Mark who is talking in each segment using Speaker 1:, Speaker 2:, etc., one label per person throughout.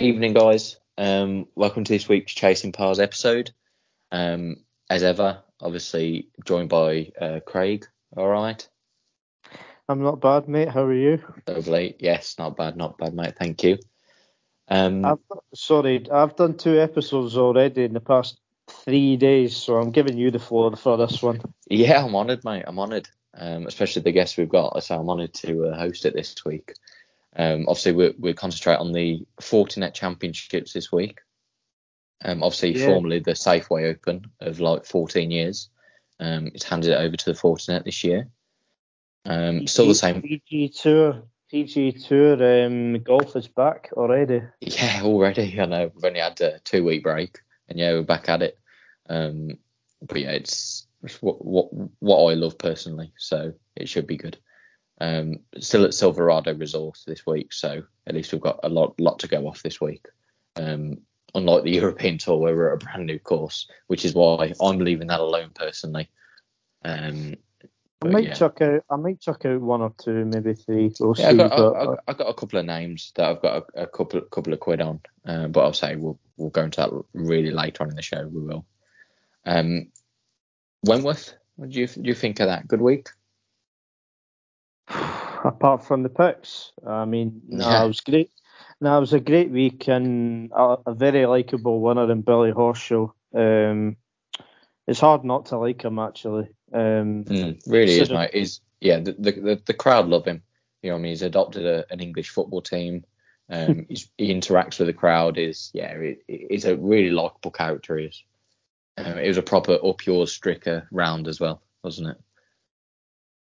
Speaker 1: Evening, guys. Um, welcome to this week's Chasing Pars episode. Um, as ever, obviously joined by uh, Craig. All right.
Speaker 2: I'm not bad, mate. How are you?
Speaker 1: Lovely. Yes, not bad, not bad, mate. Thank you. Um,
Speaker 2: I've, sorry, I've done two episodes already in the past three days, so I'm giving you the floor for this one.
Speaker 1: yeah, I'm honoured, mate. I'm honoured, um, especially the guests we've got. So I'm honoured to uh, host it this week. Um, obviously, we we concentrate on the Fortinet Championships this week. Um, obviously,
Speaker 2: Yeah.
Speaker 1: formerly the Safeway Open of like 14 years. Um, it's handed it over to the Fortinet this year. Um, still the same.
Speaker 2: PG Tour, PG Tour um, golf is back already.
Speaker 1: Yeah, already. I know we've only had a two week break, and yeah, we're back at it. Um, but yeah, it's, it's what, what what I love personally, so it should be good. Um, still at Silverado Resort this week, so at least we've got a lot lot to go off this week. Um, unlike the European Tour, where we're at a brand new course, which is why I'm leaving that alone personally. Um,
Speaker 2: I might
Speaker 1: yeah.
Speaker 2: chuck out, I might chuck out one or two, maybe three. We'll
Speaker 1: Yeah, I've got,
Speaker 2: but,
Speaker 1: I've, I've- I've got a couple of names that I've got a, a couple couple of quid on, uh, but I'll say we'll we'll go into that really later on in the show. We will. Um, Wentworth, what do you do you think of that? Good week.
Speaker 2: Apart from the picks, I mean, no,
Speaker 1: Yeah.
Speaker 2: it was great. No, it was a great week and a, a very likable winner in Billy Horschel. Um, it's hard not to like him actually. Um,
Speaker 1: Mm, really is, mate. Is yeah, the, the the crowd love him. You know, I mean, he's adopted a, an English football team. Um, he's, he interacts with the crowd. Is yeah, it, he's a really likable character. He is. Um, it was a proper up yours Stricker round as well, wasn't it?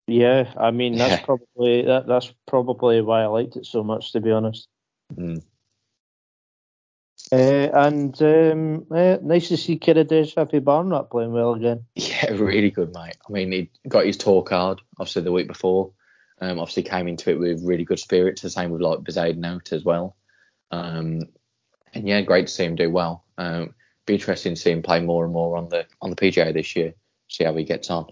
Speaker 2: Yeah, I mean that's
Speaker 1: Yeah.
Speaker 2: probably that, that's probably why I liked it so much, to be honest.
Speaker 1: Mm.
Speaker 2: Uh, and um, uh, nice to see Kiradech Aphibarnrat playing well again.
Speaker 1: Yeah, really good, mate. I mean, he got his tour card obviously the week before. Um, obviously came into it with really good spirits. The same with like Bezuidenhout as well. Um, and yeah, great to see him do well. Um, be interesting to see him play more and more on the on the PGA this year. See how he gets on.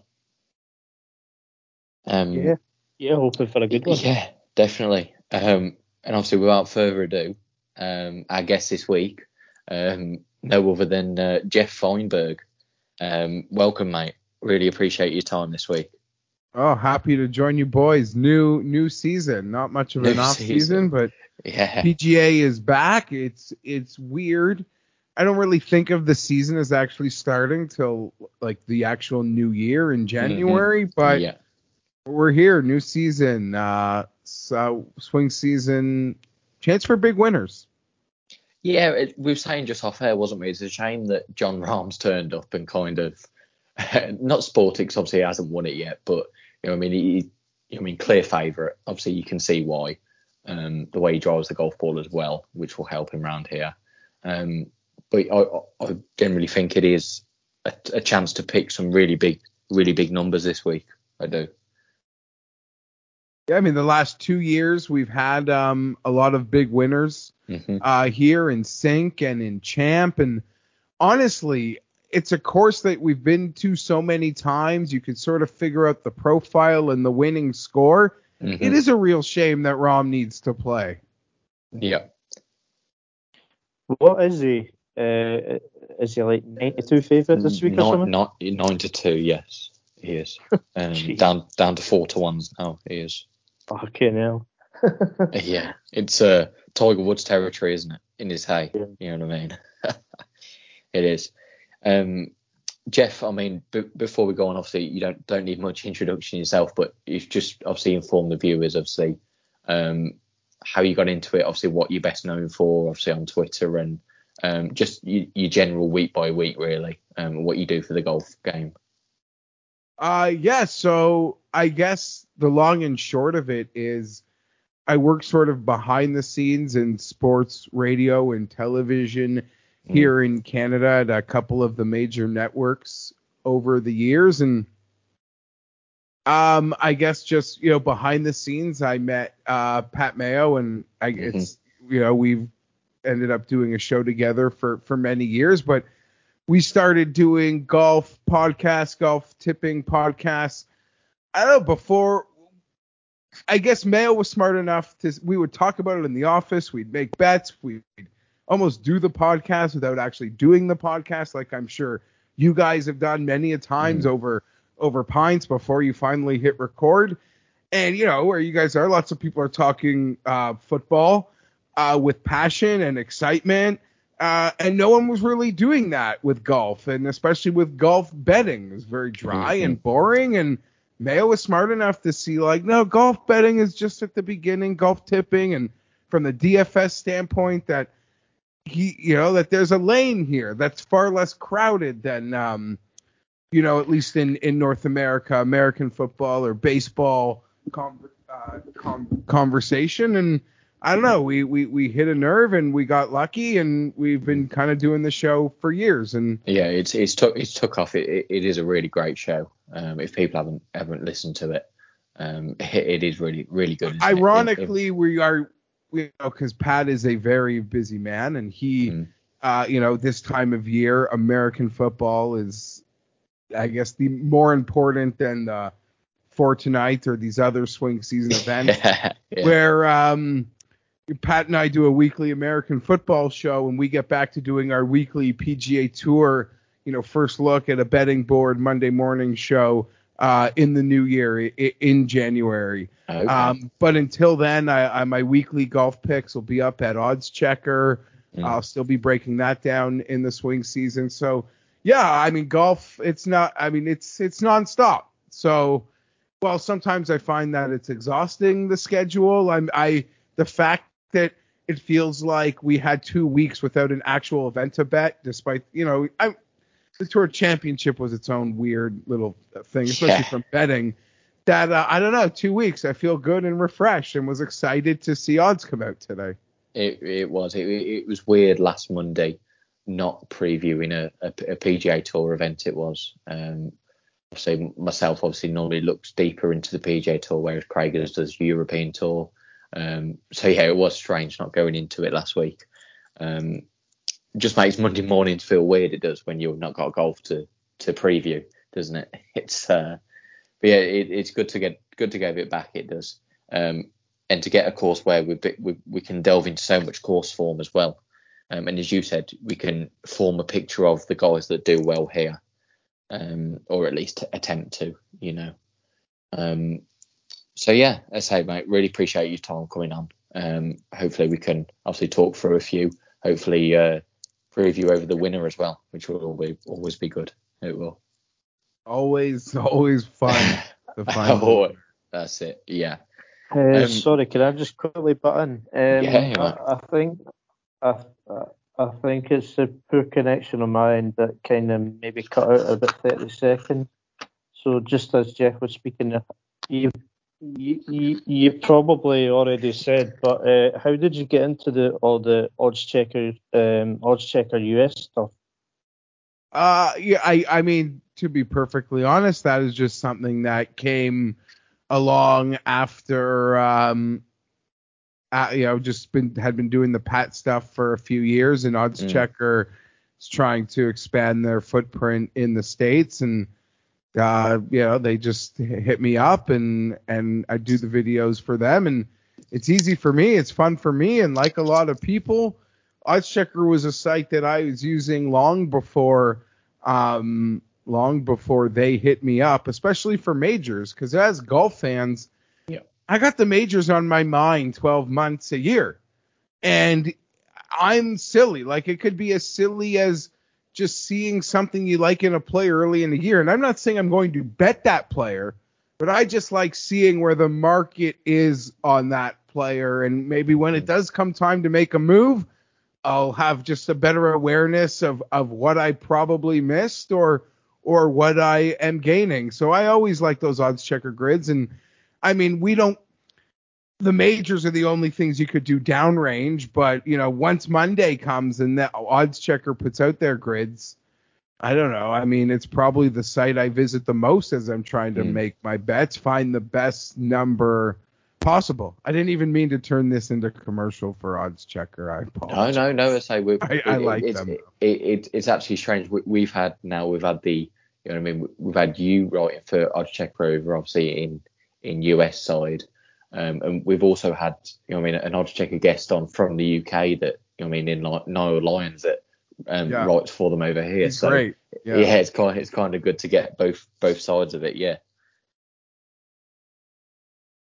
Speaker 1: Um,
Speaker 2: Yeah, yeah, hoping for a good one.
Speaker 1: yeah, definitely. Um, and obviously, without further ado, um, our guest this week, um, no other than uh, Jeff Feinberg. Um, welcome, mate. Really appreciate your time this week.
Speaker 3: Oh, happy to join you boys. New new season. Not much of an off
Speaker 1: season.
Speaker 3: season, but
Speaker 1: Yeah,
Speaker 3: PGA is back. It's it's weird. I don't really think of the season as actually starting till like the actual new year in January, but
Speaker 1: Mm-hmm. yeah,
Speaker 3: we're here. New season. Uh, so swing season. Chance for big winners.
Speaker 1: yeah. It, we were saying just off air, wasn't we? It's a shame that Jon Rahm's turned up and kind of not 'cause obviously he hasn't won it yet, but you know, I mean, he, I mean, clear favourite. Obviously, you can see why. Um, the way he drives the golf ball as well, which will help him round here. Um, but I, I- I generally think it is a, a chance to pick some really big, really big numbers this week. I do.
Speaker 3: Yeah, I mean the last two years we've had um, a lot of big winners.
Speaker 1: hmm
Speaker 3: uh, here in Cink and in Champ. And honestly, it's a course that we've been to so many times. You can sort of figure out the profile and the winning score.
Speaker 1: Mm-hmm.
Speaker 3: It is a real shame that Rahm needs to play.
Speaker 1: Yeah.
Speaker 2: What is he? Uh, is he like 92 favourite this week or
Speaker 1: Nine,
Speaker 2: something?
Speaker 1: nine, nine to two, yes, he is. Um, down down to four to ones now. He is.
Speaker 2: Fucking hell.
Speaker 1: Yeah, it's uh, Tiger Woods territory, isn't it? In his hay,
Speaker 2: Yeah.
Speaker 1: you know what I mean? it is. Um, Jeff, I mean, b- before we go on, obviously you don't don't need much introduction yourself, but you've just obviously informed the viewers, obviously, um, how you got into it, obviously what you're best known for, obviously on Twitter, and um, just your, your general week by week, really, um, what you do for the golf game.
Speaker 3: Uh, yeah, so I guess the long and short of it is I work sort of behind the scenes in sports radio and television here in Canada at a couple of the major networks over the years and um I guess just you know behind the scenes I met uh Pat Mayo and I it's you know we've ended up doing a show together for for many years but we started doing golf podcasts, golf tipping podcasts. I don't know before. I guess Mayo was smart enough to. We would talk about it in the office. We'd make bets. We'd almost do the podcast without actually doing the podcast, like I'm sure you guys have done many a times mm-hmm. over over pints before you finally hit record. And you know where you guys are, lots of people are talking uh, football uh, with passion and excitement. Uh, and no one was really doing that with golf, and especially with golf betting. It was very dry mm-hmm. and boring. And Mayo was smart enough to see, like, no, golf betting is just at the beginning, golf tipping, and from the DFS standpoint, that he, you know, that there's a lane here that's far less crowded than, um, you know, at least in in North America, American football or baseball uh, conversation, and I don't know. We, we we hit a nerve and we got lucky and we've been kind of doing the show for years. And
Speaker 1: yeah, it's it's took it's took off. It, it, it is a really great show. Um, if people haven't haven't listened to it, um, it, it is really really good.
Speaker 3: Ironically, it, we are you know because Pat is a very busy man and he, mm. uh, you know, this time of year, American football is, I guess, the more important than the Fortinet or these other swing season events yeah. where um Pat and I do a weekly American football show, and we get back to doing our weekly PGA Tour, you know, first look at a betting board Monday morning show uh, in the new year in January. Okay. Um, but until then, I, I, my weekly golf picks will be up at Odds Checker. Mm. I'll still be breaking that down in the swing season. So yeah, I mean golf. It's not. I mean it's it's nonstop. So well, sometimes I find that it's exhausting the schedule. I'm I the fact that it feels like we had two weeks without an actual event to bet, despite you know, I, the tour championship was its own weird little thing, especially yeah. from betting. That uh, I don't know, two weeks. I feel good and refreshed, and was excited to see odds come out today.
Speaker 1: It it was it, it was weird last Monday, not previewing a, a, a PGA Tour event. It was. Um, obviously myself obviously normally looks deeper into the PGA Tour, whereas Craig does European Tour. Um, so yeah, it was strange not going into it last week. Um, just makes Monday mornings feel weird. It does when you've not got golf to to preview, doesn't it? It's uh, but yeah, it, it's good to get good to get it back. It does, um, and to get a course where we, we we can delve into so much course form as well. Um, and as you said, we can form a picture of the guys that do well here, um, or at least attempt to, you know. Um, so yeah, as I say, mate, really appreciate your time coming on. Um, hopefully we can obviously talk through a few. Hopefully uh, preview over the winner as well, which will always always be good. It will.
Speaker 3: Always, always fun to find. oh,
Speaker 1: that's it. Yeah.
Speaker 2: Uh, um, sorry, can I just quickly butt in? Um, yeah, I, I, think I, I think it's a poor connection on my end that kind of maybe cut out about 30 seconds. So just as Jeff was speaking, you you, you, probably already said, but uh, how did you get into the all the odds checker um, odds checker US stuff?
Speaker 3: Uh, yeah, I I mean to be perfectly honest, that is just something that came along after um, uh, you know, just been had been doing the pat stuff for a few years, and odds mm. checker is trying to expand their footprint in the states and uh, you know, they just hit me up and and I do the videos for them and it's easy for me, it's fun for me and like a lot of people, OddsChecker was a site that I was using long before um long before they hit me up, especially for majors cuz as golf fans, yeah. I got the majors on my mind 12 months a year. And I'm silly, like it could be as silly as just seeing something you like in a player early in the year. And I'm not saying I'm going to bet that player, but I just like seeing where the market is on that player. And maybe when it does come time to make a move, I'll have just a better awareness of, of what I probably missed or or what I am gaining. So I always like those odds checker grids. And I mean, we don't the majors are the only things you could do downrange, but you know, once Monday comes and the odds checker puts out their grids, I don't know. I mean, it's probably the site I visit the most as I'm trying to mm. make my bets, find the best number possible. I didn't even mean to turn this into commercial for odds checker. I apologize.
Speaker 1: No, no, no. Say we
Speaker 3: I, I like
Speaker 1: it's,
Speaker 3: them.
Speaker 1: It, it, it's actually strange. We, have had now we've had the you know what I mean. We've had you writing for odds checker over obviously in in US side. Um, and we've also had, you know, I mean, an odds checker guest on from the UK that You know I mean? In like Niall Lyons that um, yeah. writes for them over here.
Speaker 3: He's
Speaker 1: so
Speaker 3: great.
Speaker 1: Yeah. yeah, it's kind of, it's kind of good to get both both sides of it. Yeah.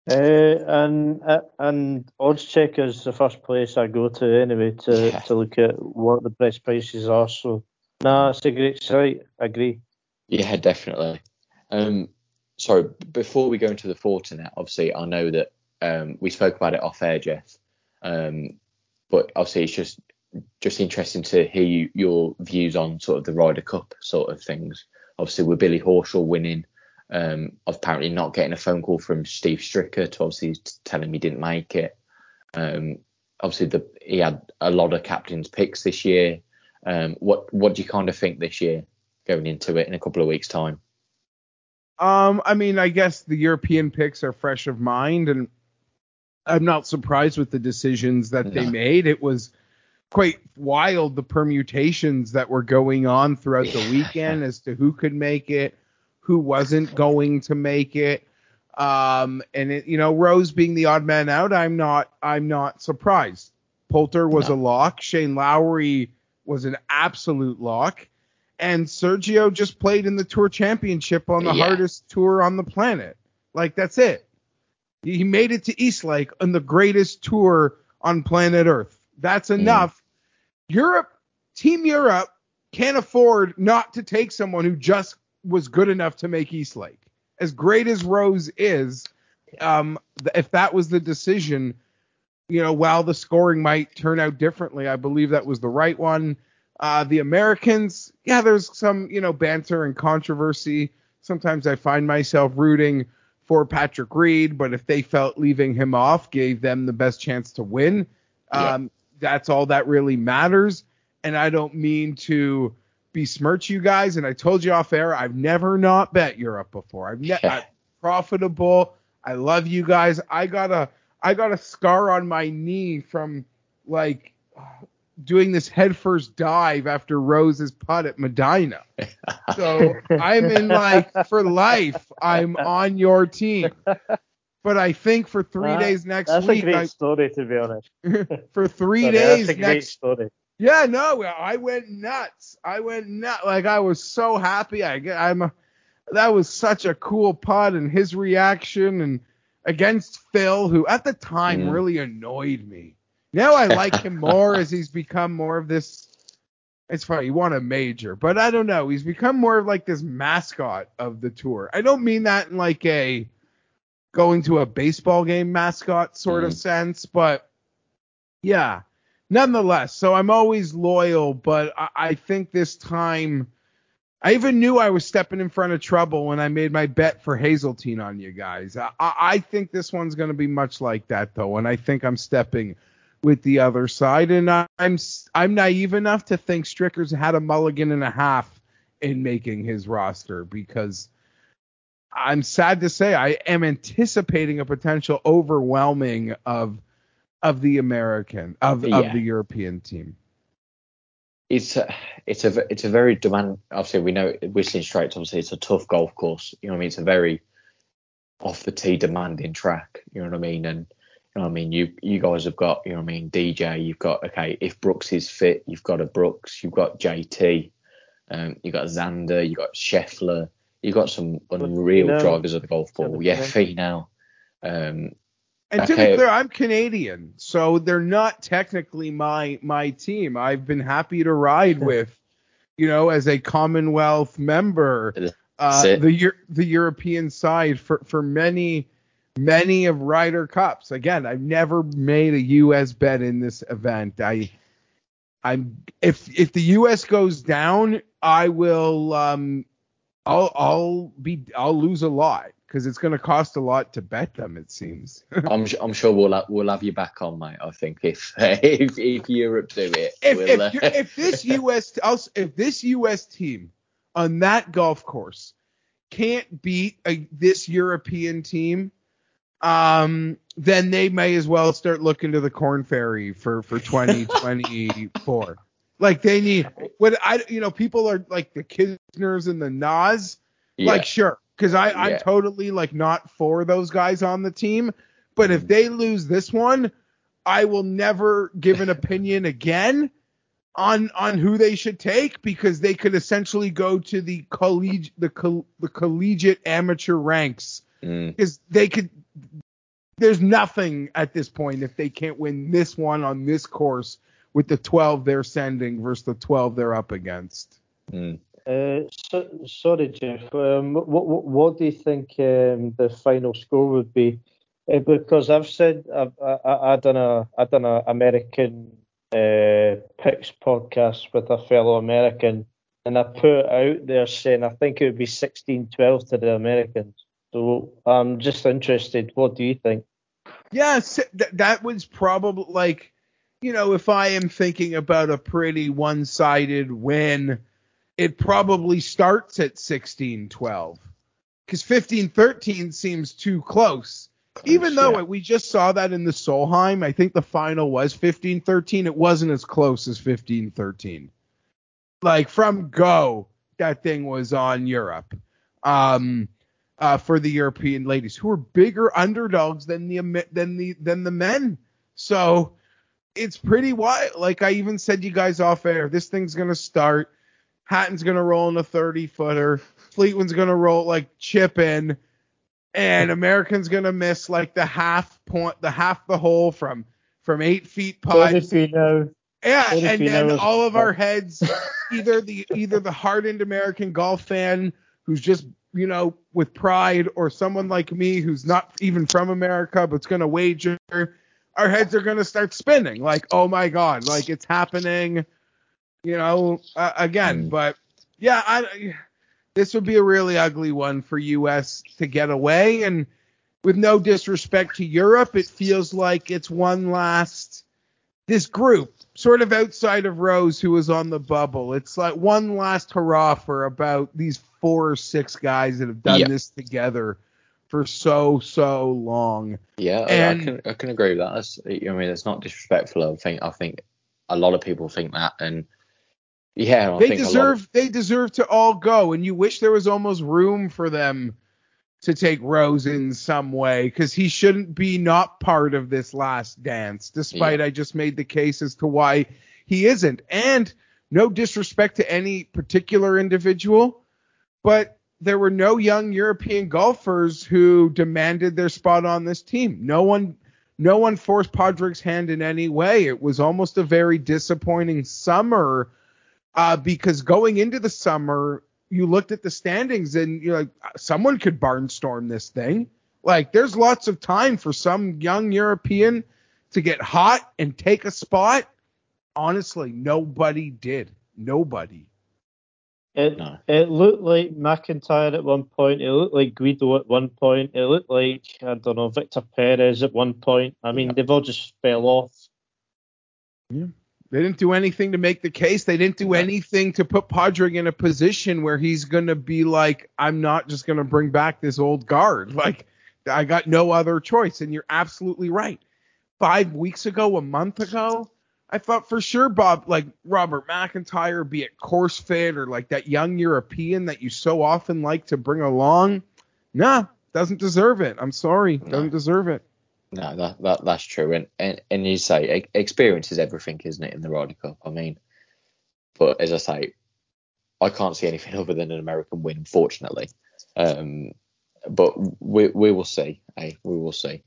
Speaker 2: Uh, and uh, and Oddschecker is the first place I go to anyway to, yeah. to look at what the best prices are. So, nah, it's a great site. I agree.
Speaker 1: Yeah, definitely. Um, sorry, before we go into the Fortinet, obviously I know that um, we spoke about it off air, Jeff. Um, but obviously it's just just interesting to hear you, your views on sort of the Ryder Cup sort of things. Obviously with Billy Horschel winning um, apparently not getting a phone call from Steve Stricker to obviously tell him he didn't make it. Um, obviously, the, he had a lot of captains' picks this year. Um, what what do you kind of think this year going into it in a couple of weeks' time?
Speaker 3: Um, I mean, I guess the European picks are fresh of mind, and I'm not surprised with the decisions that no. they made. It was quite wild the permutations that were going on throughout the weekend as to who could make it, who wasn't going to make it. Um, and it, you know, Rose being the odd man out, I'm not, I'm not surprised. Poulter was no. a lock. Shane Lowry was an absolute lock. And Sergio just played in the Tour Championship on the yeah. hardest tour on the planet. Like that's it. He made it to East Lake on the greatest tour on planet Earth. That's mm. enough. Mm. Europe, Team Europe can't afford not to take someone who just was good enough to make East Lake. As great as Rose is, um, if that was the decision, you know, while the scoring might turn out differently, I believe that was the right one. Uh, the Americans, yeah, there's some, you know, banter and controversy. Sometimes I find myself rooting for Patrick Reed, but if they felt leaving him off gave them the best chance to win, um, that's all that really matters. And I don't mean to besmirch you guys, and I told you off air, I've never not bet Europe before. I've never profitable. I love you guys. I got a I got a scar on my knee from like doing this headfirst dive after Rose's putt at Medinah. So I'm in like for life. I'm on your team. But I think for three days next
Speaker 2: that's
Speaker 3: week.
Speaker 2: That's a great
Speaker 3: I,
Speaker 2: story, to be honest.
Speaker 3: for three
Speaker 2: Sorry,
Speaker 3: days
Speaker 2: that's a
Speaker 3: next.
Speaker 2: Great story.
Speaker 3: Yeah, no, I went nuts. I went nuts. Like I was so happy. I I'm a, that was such a cool putt and his reaction and against Phil, who at the time mm. really annoyed me. Now I like him more as he's become more of this. It's funny, you want a major, but I don't know. He's become more of like this mascot of the tour. I don't mean that in like a going to a baseball game mascot sort mm. of sense, but yeah nonetheless, so I'm always loyal, but I, I, think this time I even knew I was stepping in front of trouble when I made my bet for Hazeltine on you guys. I, I think this one's going to be much like that though, and I think I'm stepping with the other side, and I'm I'm naive enough to think Stricker's had a mulligan and a half in making his roster because. I'm sad to say I am anticipating a potential overwhelming of of the American of, yeah. of the European team.
Speaker 1: It's a, it's a it's a very demand. Obviously, we know Whistling Straits. Obviously, it's a tough golf course. You know what I mean? It's a very off the tee demanding track. You know what I mean? And you know what I mean? You you guys have got you know what I mean? DJ. You've got okay. If Brooks is fit, you've got a Brooks. You've got JT. Um, you've got Xander. You've got Scheffler. You've got some unreal drivers of the golf ball. Yeah, Finau. Um,
Speaker 3: and to be clear, I'm Canadian, so they're not technically my my team. I've been happy to ride with, you know, as a Commonwealth member, uh, the the European side for for many many of Ryder Cups. Again, I've never made a U.S. bet in this event. I I'm if if the U.S. goes down, I will um I'll I'll be I'll lose a lot because it's going to cost a lot to bet them. It seems.
Speaker 1: I'm I'm sure we'll have, we'll have you back on, mate. I think if if, if Europe do it,
Speaker 3: if
Speaker 1: we'll,
Speaker 3: if, uh... if this US if this US team on that golf course can't beat a, this European team, um, then they may as well start looking to the Korn Ferry for for 2024. like they need what I you know people are like the Kisners and the Nas. Yeah. Like sure, because I I'm totally like not for those guys on the team. But if mm. they lose this one, I will never give an opinion again on on who they should take because they could essentially go to the collegiate the, the collegiate amateur ranks because
Speaker 1: Mm.
Speaker 3: they could there's nothing at this point if they can't win this one on this course with the 12 they're sending versus the 12 they're up against.
Speaker 1: Mm.
Speaker 2: Uh, so, sorry, Jeff. Um, what, what, what do you think um, the final score would be? Uh, because I've said I've I, I done a I done a American uh, picks podcast with a fellow American, and I put out there saying I think it would be 16-12 to the Americans. So I'm just interested. What do you think?
Speaker 3: Yeah, s- th- that was probably like, you know, if I am thinking about a pretty one sided win, it probably starts at 16 12. Because 15 13 seems too close. Even though we just saw that in the Solheim, I think the final was 15 13. It wasn't as close as 15 13. Like from go, that thing was on Europe. Um, uh, for the European ladies who are bigger underdogs than the than the than the men. So it's pretty wild. Like I even said, you guys off air, this thing's gonna start. Hatton's gonna roll in a 30 footer. Fleetwood's gonna roll like chip in, and American's gonna miss like the half point, the half the hole from from eight feet putt. Yeah, and then all of our heads, either the either the hardened American golf fan who's just you know with pride, or someone like me who's not even from America but's gonna wager, our heads are gonna start spinning. Like, oh my god, like it's happening, you know, uh, again.
Speaker 1: Mm.
Speaker 3: But yeah, I this would be a really ugly one for U.S. to get away, and with no disrespect to Europe, it feels like it's one last this group, sort of outside of Rose, who was on the bubble. It's like one last hurrah for about these four or six guys that have done
Speaker 1: Yeah.
Speaker 3: this together for so so long.
Speaker 1: Yeah, I-
Speaker 3: And-
Speaker 1: I can I can agree with that. That's, I mean, it's not disrespectful. I think I think a lot of people think that, and yeah, I
Speaker 3: they deserve
Speaker 1: of-
Speaker 3: they deserve to all go, and you wish there was almost room for them to take Rose in some way because he shouldn't be not part of this last dance. Despite I just made the case as to why he isn't, and no disrespect to any particular individual, but there were no young European golfers who demanded their spot on this team. No one no one forced Padraig's hand in any way. It was almost a very disappointing summer uh, because going into the summer, you looked at the standings and you're like, someone could barnstorm this thing. Like, there's lots of time for some young European to get hot and take a spot. Honestly, nobody did. Nobody.
Speaker 2: It,
Speaker 1: No.
Speaker 2: it looked like McIntyre at one point. It looked like Guido at one point. It looked like I don't know Victor Perez at one point. I mean,
Speaker 1: Yeah.
Speaker 2: they've all just fell off. Yeah.
Speaker 3: They didn't do anything to make the case. They didn't do
Speaker 1: No.
Speaker 3: anything to put Padraig in a position where he's going to be like, I'm not just going to bring back this old guard. Like, I got no other choice. And you're absolutely right. Five weeks ago, a month ago, I thought for sure Bob, like Robert McIntyre, be it course fit or like that young European that you so often like to bring along. Nah, doesn't deserve it. I'm sorry.
Speaker 1: No.
Speaker 3: Doesn't deserve it.
Speaker 1: No, that, that that's true, and, and and you say experience is everything, isn't it, in the Ryder Cup? I mean, but as I say, I can't see anything other than an American win, unfortunately. Um, but we we will see. Eh? We will see.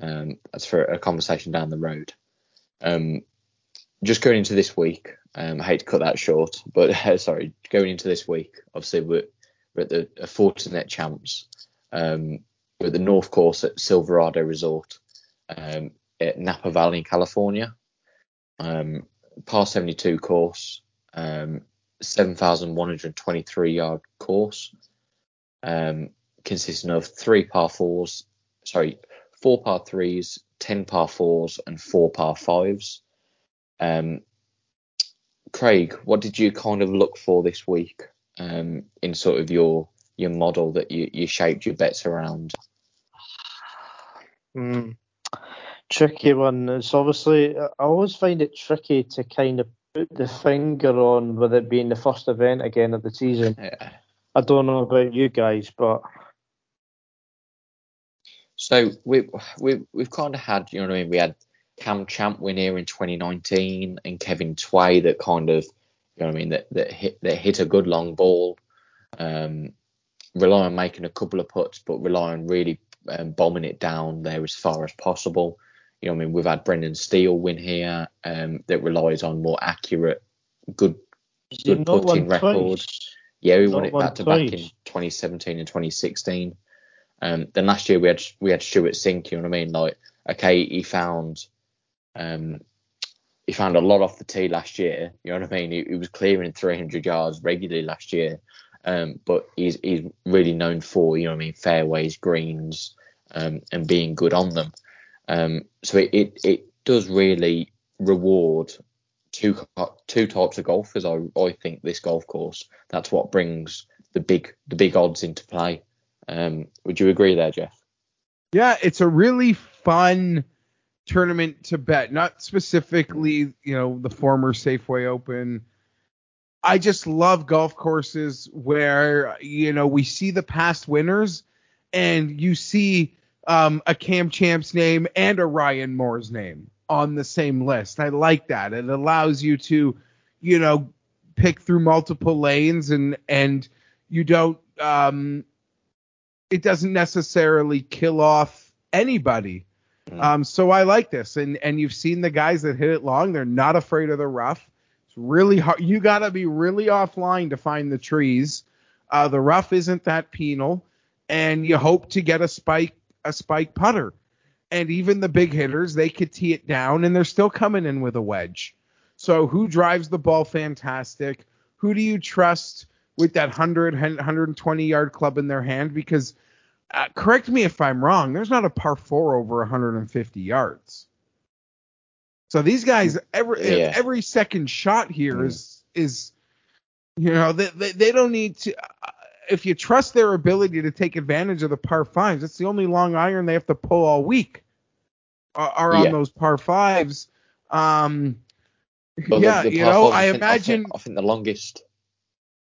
Speaker 1: Um, that's for a conversation down the road. Um, just going into this week, um, I hate to cut that short, but sorry, going into this week, obviously we're, we're at the uh, Fortinet Champs. Um, we're at the North Course at Silverado Resort um, at Napa Valley in California. Um, par 72 course, um, 7,123 yard course, um, consisting of three par fours, sorry, four par threes, 10 par fours, and four par fives. Um, Craig, what did you kind of look for this week um, in sort of your your model that you, you shaped your bets around?
Speaker 2: Hmm. Tricky one. It's obviously I always find it tricky to kind of put the finger on with it being the first event again of the season.
Speaker 1: Yeah.
Speaker 2: I don't know about you guys, but
Speaker 1: So we we we've kind of had, you know what I mean? We had Cam Champ win here in 2019 and Kevin Tway that kind of, you know what I mean, that, that hit that hit a good long ball. Um, rely on making a couple of putts, but rely on really um, bombing it down there as far as possible. You know, what I mean, we've had Brendan Steele win here um, that relies on more accurate, good, good putting record. Yeah, we not won it back to back in 2017 and 2016. Um, then last year we had we had Stewart Cink. You know what I mean? Like, okay, he found um, he found a lot off the tee last year. You know what I mean? He, he was clearing 300 yards regularly last year. Um, but he's he's really known for you know what I mean fairways, greens, um, and being good on them. Um, so it, it, it does really reward two two types of golfers. I I think this golf course that's what brings the big the big odds into play. Um, would you agree there, Jeff?
Speaker 3: Yeah, it's a really fun tournament to bet. Not specifically, you know, the former Safeway Open. I just love golf courses where you know we see the past winners and you see um, a Cam Champ's name and a Ryan Moore's name on the same list. I like that. It allows you to, you know, pick through multiple lanes and and you don't um it doesn't necessarily kill off anybody. Mm. Um so I like this and and you've seen the guys that hit it long, they're not afraid of the rough. It's really hard you got to be really offline to find the trees. Uh the rough isn't that penal and you hope to get a spike a spike putter. And even the big hitters, they could tee it down and they're still coming in with a wedge. So who drives the ball fantastic? Who do you trust with that 100, 120 yard club in their hand? Because uh, correct me if I'm wrong, there's not a par four over 150 yards. So these guys, every yeah. every second shot here is is you know they, they, they don't need to if you trust their ability to take advantage of the par fives, it's the only long iron they have to pull all week are, are on those par fives. Um, yeah, the, the you know, I, I imagine. I
Speaker 1: think, I think, the longest.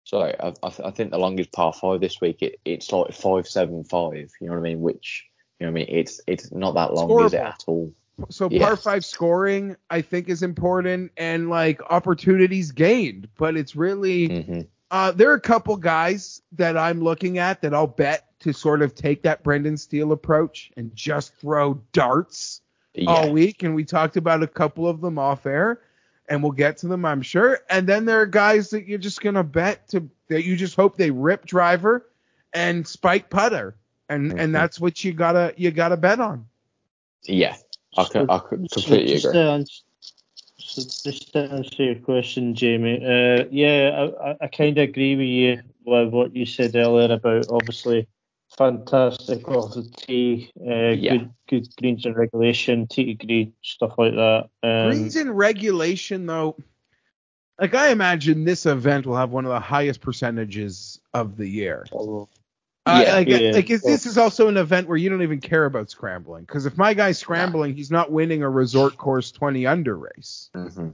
Speaker 1: Sorry, I, I, think the longest par five this week it, it's like five seven five. You know what I mean? Which you know what I mean? It's it's not that long, is it at all?
Speaker 3: So yeah. par five scoring, I think, is important and like opportunities gained, but it's really. Mm-hmm uh, there are a couple guys that I'm looking at that I'll bet to sort of take that Brendan Steele approach and just throw darts yeah. all week. And we talked about a couple of them off air, and we'll get to them, I'm sure. And then there are guys that you're just gonna bet to that you just hope they rip driver and spike putter, and mm-hmm. and that's what you gotta you gotta bet on.
Speaker 1: Yeah, I, can, I completely agree.
Speaker 2: So just to answer your question, Jamie, uh, yeah, I, I kind of agree with you with what you said earlier about obviously fantastic off the tee, uh, yeah. good good greens in regulation, tee to green, stuff like that.
Speaker 3: Um, greens in regulation though, like I imagine this event will have one of the highest percentages of the year. Oh, uh, yeah, like, yeah. like this is also an event where you don't even care about scrambling because if my guy's scrambling, he's not winning a resort course 20 under race. Mm-hmm.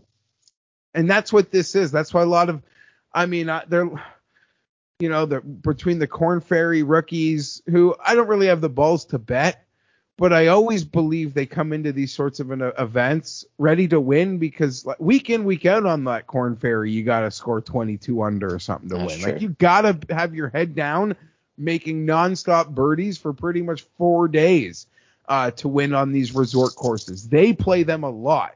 Speaker 3: And that's what this is. That's why a lot of, I mean, uh, they're, you know, the between the Korn Ferry rookies who I don't really have the balls to bet, but I always believe they come into these sorts of an, uh, events ready to win because like, week in week out on that Korn Ferry, you got to score 22 under or something to that's win. True. Like you got to have your head down making nonstop birdies for pretty much four days uh, to win on these resort courses. They play them a lot.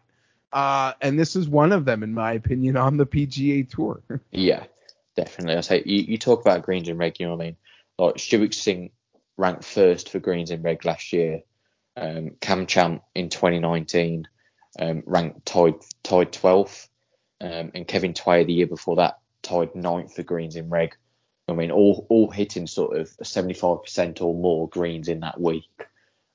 Speaker 3: Uh, and this is one of them, in my opinion, on the PGA Tour.
Speaker 1: yeah, definitely. I say you, you talk about greens and reg, you know what I mean? Like Stewart Cink ranked first for greens and reg last year. Um, Cam Champ in 2019 um, ranked tied tied 12th, um, and Kevin Tway the year before that tied ninth for greens in reg. I mean, all all hitting sort of 75% or more greens in that week.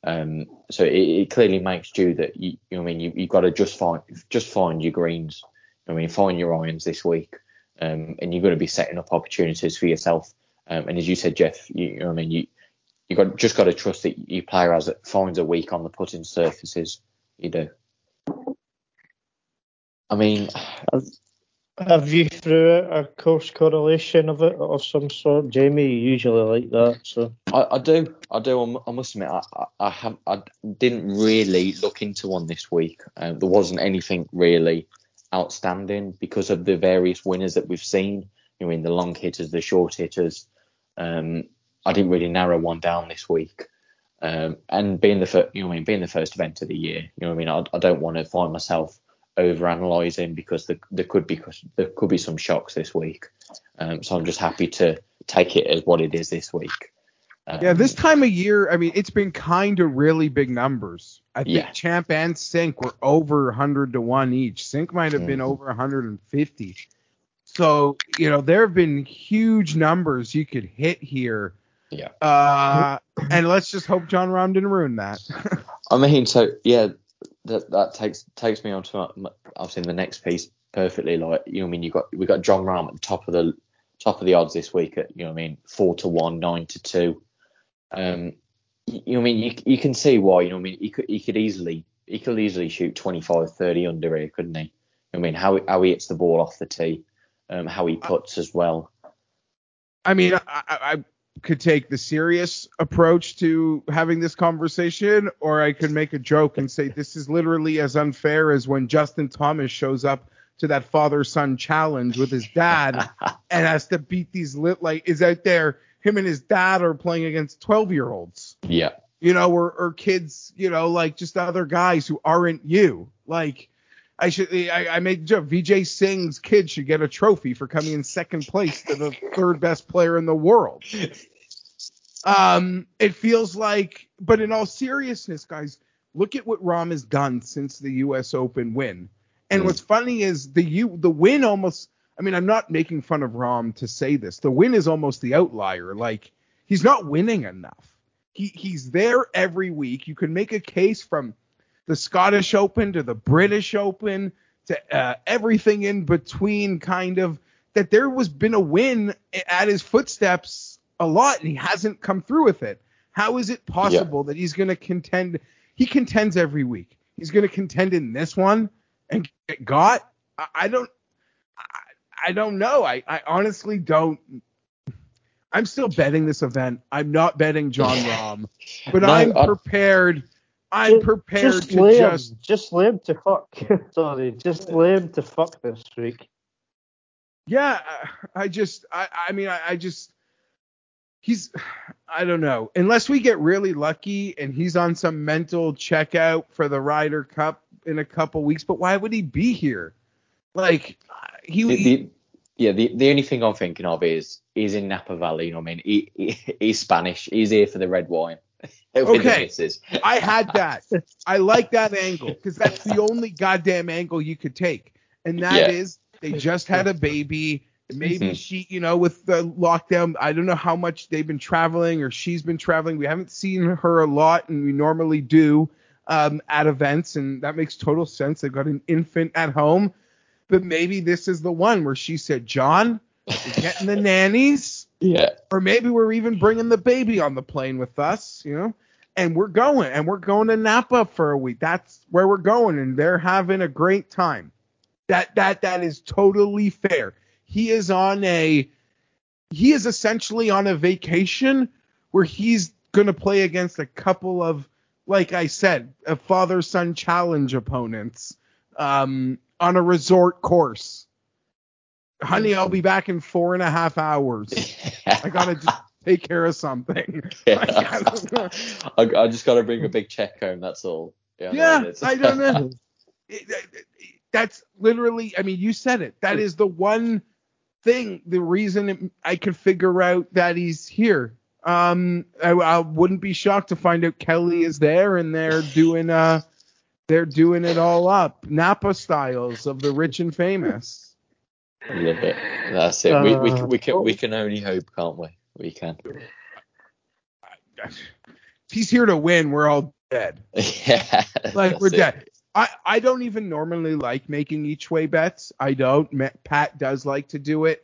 Speaker 1: Um, so it, it, clearly makes you that you, you know, I mean, you have got to just find just find your greens. I mean, find your irons this week, um, and you're going to be setting up opportunities for yourself. Um, and as you said, Jeff, you, you know, I mean, you you got just got to trust that your player has finds a week on the putting surfaces. You do. I mean,
Speaker 2: Have you threw a course correlation of it of some sort, Jamie? You usually like that, so
Speaker 1: I, I do, I do. I must admit, I, I have, I didn't really look into one this week. Uh, there wasn't anything really outstanding because of the various winners that we've seen. You mean the long hitters, the short hitters. Um, I didn't really narrow one down this week. Um, and being the first, you know, I mean, being the first event of the year, you know, I mean, I, I don't want to find myself over analysing because there, there could be there could be some shocks this week. Um, so I'm just happy to take it as what it is this week.
Speaker 3: Yeah, this time of year, I mean, it's been kind of really big numbers. I think yeah. Champ and Cink were over 100 to one each. Cink might have mm. been over 150. So you know there have been huge numbers you could hit here.
Speaker 1: Yeah.
Speaker 3: Uh, and let's just hope Jon Rahm didn't ruin that.
Speaker 1: I mean, so yeah, that that takes takes me on to obviously the next piece perfectly. Like you know, I mean, you got we got Jon Rahm at the top of the top of the odds this week at you know, I mean, four to one, nine to two. Um, you know, I mean, you you can see why. You know, I mean, he could he could easily he could easily shoot 25, 30 under here, couldn't he? I mean, how how he hits the ball off the tee, um, how he puts as well.
Speaker 3: I mean, I, I, could take the serious approach to having this conversation, or I could make a joke and say this is literally as unfair as when Justin Thomas shows up to that father son challenge with his dad and has to beat these lit like is out there. Him and his dad are playing against 12 year olds.
Speaker 1: Yeah.
Speaker 3: You know, or, or kids, you know, like just other guys who aren't you. Like, I should I, I made the joke. Vijay Singh's kid should get a trophy for coming in second place to the third best player in the world. Um, it feels like, but in all seriousness, guys, look at what Rahm has done since the U.S. Open win. And mm. what's funny is the U the win almost. I mean, I'm not making fun of Rahm to say this. The win is almost the outlier. Like he's not winning enough. He he's there every week. You can make a case from the Scottish Open to the British Open to uh, everything in between, kind of that there was been a win at his footsteps a lot, and he hasn't come through with it. How is it possible yeah. that he's going to contend? He contends every week. He's going to contend in this one and get got. I, I don't. I, don't know. I, I honestly don't. I'm still betting this event. I'm not betting Jon Rahm, but no, I'm uh, prepared. I'm just, prepared just to lame, just
Speaker 2: just lame to fuck. Sorry, just lame to fuck this week.
Speaker 3: Yeah, I just I I mean I, I just he's I don't know unless we get really lucky and he's on some mental checkout for the Ryder Cup in a couple weeks. But why would he be here? Like he.
Speaker 1: The, the, yeah, the, the only thing I'm thinking of is is in Napa Valley. You know, what I mean, he, he, he's Spanish. He's here for the red wine.
Speaker 3: okay, I had that. I like that angle because that's the only goddamn angle you could take, and that yeah. is they just had a baby. Maybe mm-hmm. she, you know, with the lockdown, I don't know how much they've been traveling or she's been traveling. We haven't seen her a lot, and we normally do um, at events, and that makes total sense. They've got an infant at home, but maybe this is the one where she said, "Jon, we're getting the nannies."
Speaker 1: Yeah.
Speaker 3: Or maybe we're even bringing the baby on the plane with us, you know, and we're going, and we're going to Napa for a week. That's where we're going, and they're having a great time. That that that is totally fair. He is on a he is essentially on a vacation where he's going to play against a couple of like I said, a father son challenge opponents um, on a resort course. Honey, I'll be back in four and a half hours. I gotta just take care of something.
Speaker 1: Yeah. I, I, I, just gotta bring a big check home. That's all.
Speaker 3: Yeah, yeah I don't know. It, it, that's literally. I mean, you said it. That is the one thing. The reason I could figure out that he's here. Um, I, I, wouldn't be shocked to find out Kelley is there and they're doing uh, they're doing it all up, Napa styles of the rich and famous.
Speaker 1: Love it. That's it. Uh, we, we, we can we can only hope, can't we? We can.
Speaker 3: He's here to win. We're all dead.
Speaker 1: Yeah.
Speaker 3: Like we're it. dead. I, I don't even normally like making each way bets. I don't. Pat does like to do it.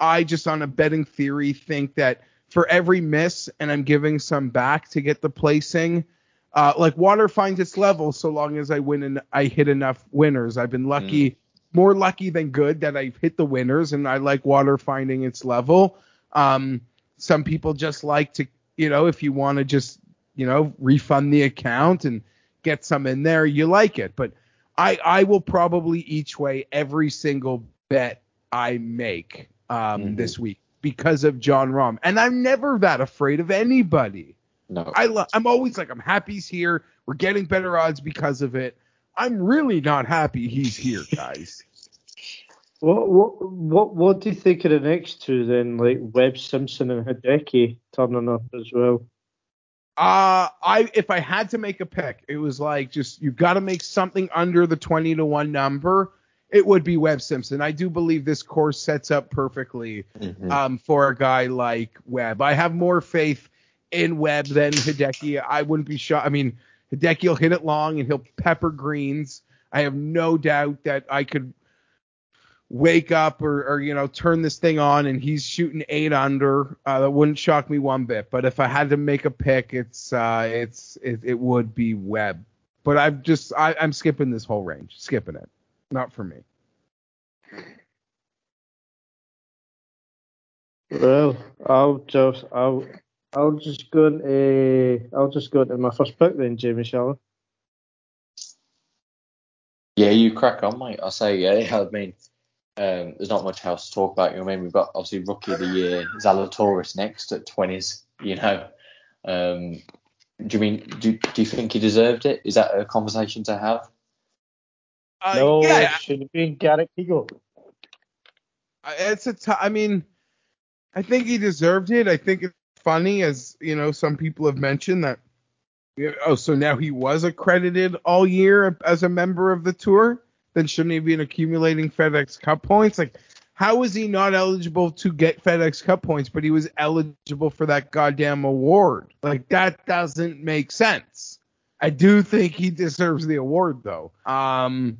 Speaker 3: I just on a betting theory think that for every miss, and I'm giving some back to get the placing. Uh, like water finds its level so long as I win and I hit enough winners. I've been lucky mm. more lucky than good that I've hit the winners, and I like water finding its level. Um, some people just like to, you know, if you want to just, you know, refund the account and get some in there, you like it. But I, I will probably each way every single bet I make um, mm-hmm. this week because of Jon Rahm, and I'm never that afraid of anybody.
Speaker 1: No,
Speaker 3: I lo- I'm always like I'm happy he's here. We're getting better odds because of it. I'm really not happy he's here, guys.
Speaker 2: What what what what do you think of the next two then, like Webb Simpson and Hideki turning up as well?
Speaker 3: Uh I if I had to make a pick, it was like just you got to make something under the 20 to 1 number. It would be Webb Simpson. I do believe this course sets up perfectly mm-hmm. um, for a guy like Webb. I have more faith in Webb than Hideki. I wouldn't be shocked. I mean, Hideki will hit it long and he'll pepper greens. I have no doubt that I could wake up or, or you know turn this thing on and he's shooting eight under. Uh, that wouldn't shock me one bit. But if I had to make a pick, it's uh, it's it, it would be Webb. But I've just I, I'm skipping this whole range, skipping it. Not for me.
Speaker 2: Well, I'll just I'll I'll just go into I'll just go into my first pick then, Jamie Shallow.
Speaker 1: Yeah, you crack on, mate. I say yeah. I mean, um, there's not much else to talk about. You know, I mean, we've got obviously rookie of the year Zalatoris next at 20s. You know, um, do you mean do, do you think he deserved it? Is that a conversation to have?
Speaker 2: Uh, no, yeah. it should have been Garrick Higgo.
Speaker 3: It's a t- I mean, I think he deserved it. I think it's funny, as you know, some people have mentioned that. Oh, so now he was accredited all year as a member of the tour. Then shouldn't he be accumulating FedEx Cup points? Like, how is he not eligible to get FedEx Cup points, but he was eligible for that goddamn award? Like, that doesn't make sense. I do think he deserves the award though. Um,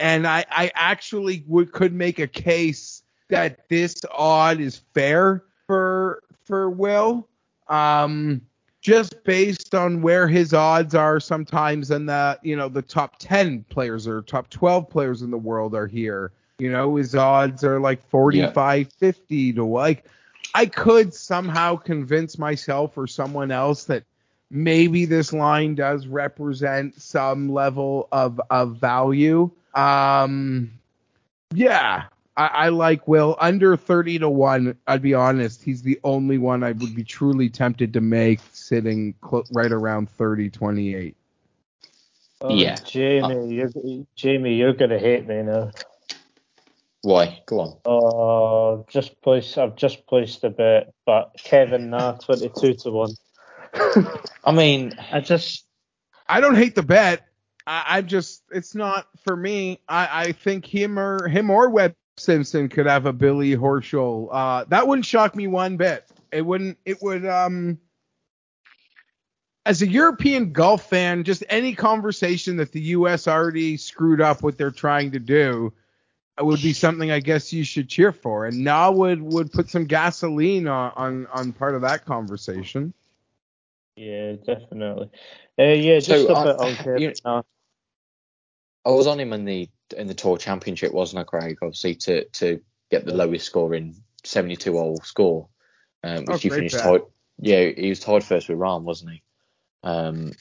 Speaker 3: and I, I actually would could make a case that this odd is fair for for Will. Um, just based on where his odds are sometimes and the you know the top 10 players or top 12 players in the world are here you know his odds are like 45 yeah. 50 to like i could somehow convince myself or someone else that maybe this line does represent some level of of value um yeah I, I, like Will under 30 to 1. I'd be honest. He's the only one I would be truly tempted to make sitting cl- right around 30 28.
Speaker 2: Oh, yeah. Jamie, uh, you're, Jamie, you're going to hate me now.
Speaker 1: Why? Go on.
Speaker 2: Oh, uh, just placed. I've just placed a bet, but Kevin Na 22 to 1.
Speaker 1: I mean,
Speaker 2: I just.
Speaker 3: I don't hate the bet. I, I just, it's not for me. I, I think him or him or Webb Simpson could have a Billy Horschel. Uh, that wouldn't shock me one bit. It wouldn't. It would. Um, as a European golf fan, just any conversation that the U.S. already screwed up what they're trying to do would be something I guess you should cheer for. And Na would would put some gasoline on on, on part of that conversation.
Speaker 2: Yeah, definitely. Uh, yeah, just so, a bit on you know,
Speaker 1: I was on him in the in the tour championship, wasn't I, Craig? Obviously to to get the lowest score in 72 hole score, um, which oh, he finished tied. Yeah, he was tied first with Rahm, wasn't he? Um,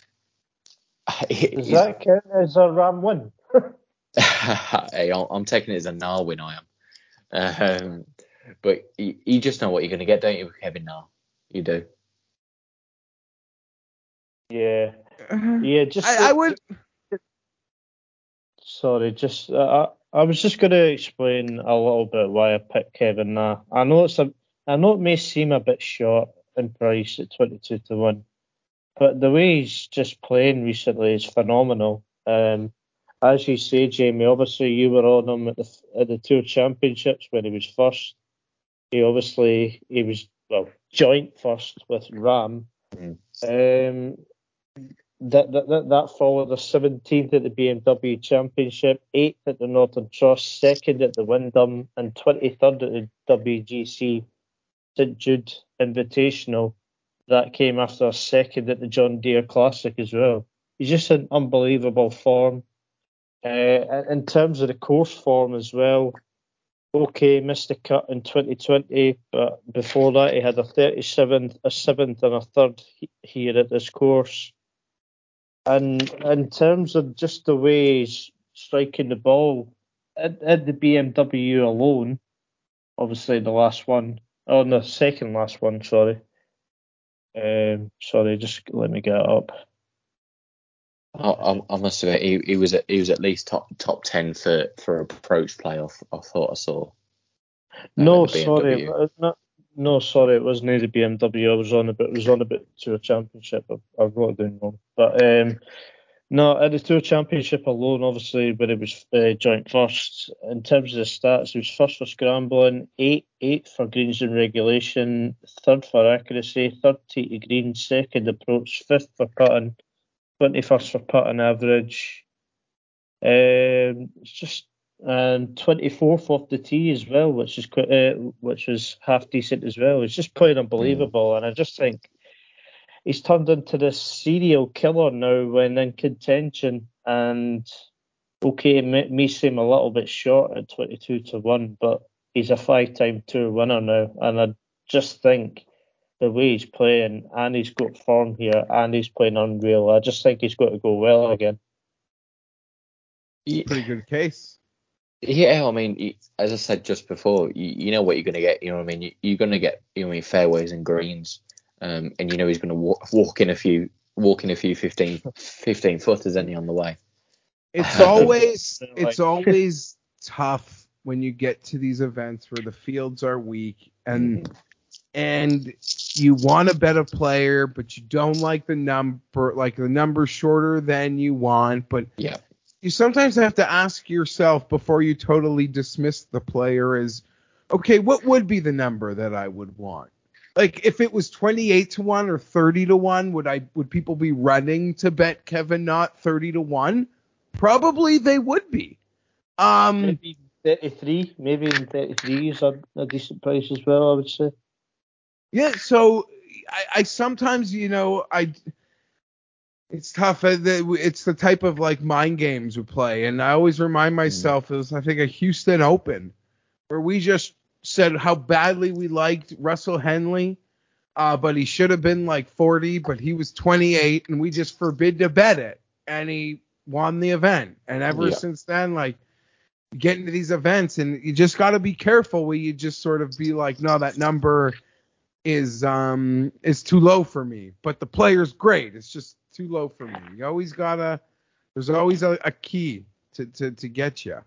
Speaker 2: Does that count as a Rahm win?
Speaker 1: hey, I'm taking it as a Na win. I am. Um, but you, you, just know what you're going to get, don't you, with Kevin Na? You do.
Speaker 2: Yeah. Uh-huh. Yeah, just.
Speaker 3: I, I would.
Speaker 2: Sorry, just uh, I was just going to explain a little bit why I picked Kevin Na. I know it's a, I know it may seem a bit short in price at 22 to one, but the way he's just playing recently is phenomenal. Um, as you say, Jamie, obviously you were on him at the at the Tour Championships when he was first. He obviously he was well joint first with Rahm. Mm. Um, that, that, that, that followed the 17th at the BMW Championship, 8th at the Northern Trust, 2nd at the Wyndham, and 23rd at the WGC St Jude Invitational. That came after a second at the John Deere Classic as well. He's just in unbelievable form. Uh, in terms of the course form as well, okay, missed the cut in 2020, but before that he had a 37th, a 7th, and a 3rd here at this course. And in terms of just the way he's striking the ball, at, at the BMW alone, obviously the last one, oh, the second last one, sorry. Um, sorry, just let me get it up.
Speaker 1: I, I, must admit, he, he was at, he was at least top top ten for for approach playoff. I thought I saw.
Speaker 2: No, sorry, no, no, sorry, it wasn't the BMW. I was on a bit, was on a bit to a championship. I, I wrote it down wrong, but um, no, at the Tour Championship alone, obviously, where it was uh, joint first. In terms of the stats, he was first for scrambling, eight, eighth for greens in regulation, third for accuracy, third tee to green, second approach, fifth for putting, 21st for putting average. Um, it's just and 24th off the tee as well, which is uh, which was half decent as well. It's just quite unbelievable, mm. and I just think he's turned into this serial killer now when in contention. And okay, may, may seem a little bit short at 22 to 1, but he's a five time tour winner now. And I just think the way he's playing, and he's got form here, and he's playing unreal, I just think he's got to go well again.
Speaker 3: Pretty good case.
Speaker 1: Yeah, I mean, as I said just before, you, you know what you're going to get. You know what I mean? You, are going to get, you know, I mean, fairways and greens um, and you know he's going to walk, walk in a few walk in a few 15, 15 footers, any on the way.
Speaker 3: It's always it's always tough when you get to these events where the fields are weak and mm-hmm. and you want a better player, but you don't like the number like the number shorter than you want, but
Speaker 1: yeah.
Speaker 3: You sometimes have to ask yourself before you totally dismiss the player as okay, what would be the number that I would want? like if it was 28 to 1 or 30 to 1 would i would people be running to bet kevin not 30 to 1 probably they would be. Um
Speaker 2: maybe 33 maybe in 33 is a, a decent price as well i would say.
Speaker 3: Yeah so i, I sometimes you know i it's tough. Uh, it's the type of like mind games we play, and I always remind hmm. myself it was I think a Houston Open where we just said how badly we liked Russell Henley, uh, but he should have been like 40, but he was 28, and we just forbid to bet it, and he won the event. And ever yeah. since then, like getting to these events, and you just got to be careful where you just sort of be like, no, that number is um is too low for me, but the player's great. It's just too low for me. You always gotta. There's always a, a key to, to to get you.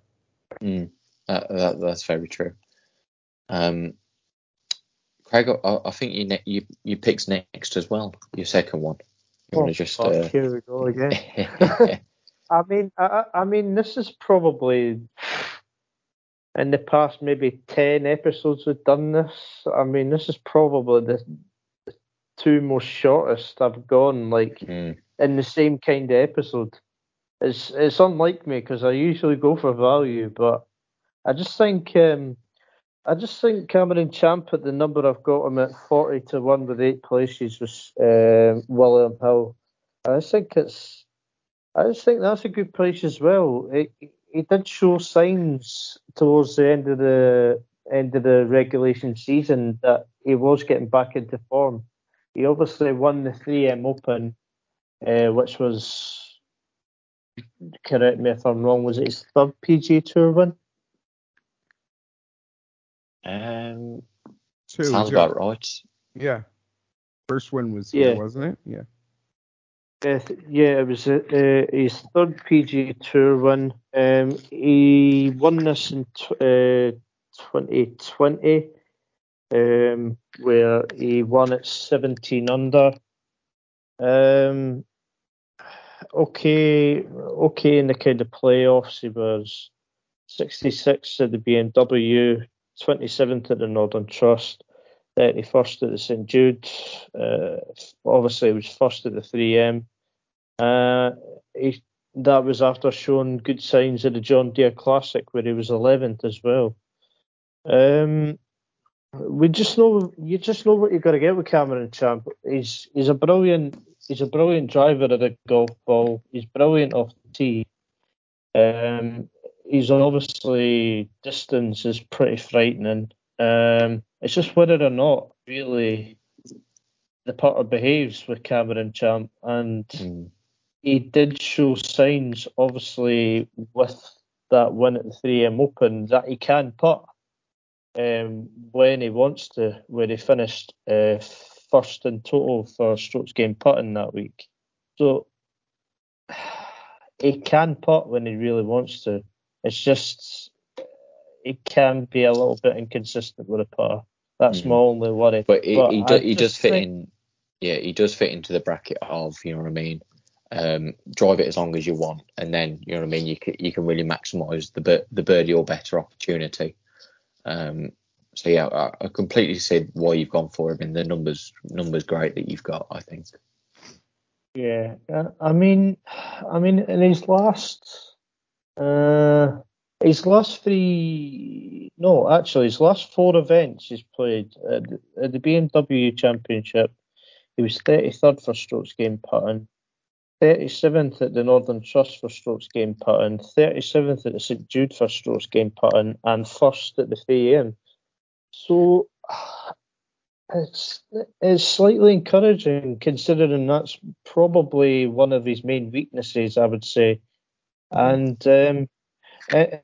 Speaker 1: Mm, that, that, that's very true. Um, Craig, I, I think you, ne- you you picked next as well. Your second one.
Speaker 2: You oh, just, uh... here we go again. I mean, I, I mean, this is probably in the past maybe ten episodes we've done this. I mean, this is probably the, the two most shortest I've gone like mm. in the same kind of episode. It's it's unlike me because I usually go for value, but I just think um, I just think Cameron Champ at the number I've got him at 40 to 1 with eight places was uh, William Hill. I just think it's, I just think that's a good price as well. He, he did show signs towards the end of the end of the regulation season that he was getting back into form. He obviously won the 3M Open, uh, which was, correct me if I'm wrong, was it his third PG Tour win?
Speaker 1: Um, Two, sounds about right.
Speaker 3: Yeah. First one was here, yeah. wasn't it? Yeah.
Speaker 2: Uh, yeah, it was uh, his third PG Tour win. Um, he won this in t- uh, 2020, um, where he won at 17 under. Um, okay, okay in the kind of playoffs, he was 66 at the BMW, 27th at the Northern Trust, 31st at the St Jude. Uh, obviously, he was first at the 3M. Uh, he, that was after showing good signs at the John Deere Classic, where he was 11th as well. Um, we just know you just know what you've got to get with Cameron Champ. He's he's a brilliant he's a brilliant driver of the golf ball. He's brilliant off the tee. Um, he's obviously distance is pretty frightening. Um, it's just whether or not really the putter behaves with Cameron Champ, and mm. he did show signs, obviously, with that win at the 3M Open that he can putt um, when he wants to, where he finished uh, first in total for strokes gained putting that week. So he can putt when he really wants to. It's just he can be a little bit inconsistent with a putter. That's mm-hmm. my only worry.
Speaker 1: But he, but he, do, he does fit think... in. Yeah, he does fit into the bracket of you know what I mean. Um, drive it as long as you want, and then you know what I mean. You can you can really maximise the the birdie or better opportunity. Um, so yeah, I, I, completely see why you've gone for him, and the numbers numbers great that you've got. I think.
Speaker 2: Yeah, I mean, I mean, in his last, uh, his last three, no, actually, his last four events he's played at the, BMW Championship, he was 33rd for strokes gained putting, 37th at the Northern Trust for strokes gained putting, 37th at the St Jude for strokes gained putting, and first at the 3M. So it's it's slightly encouraging considering that's probably one of his main weaknesses, I would say. And um,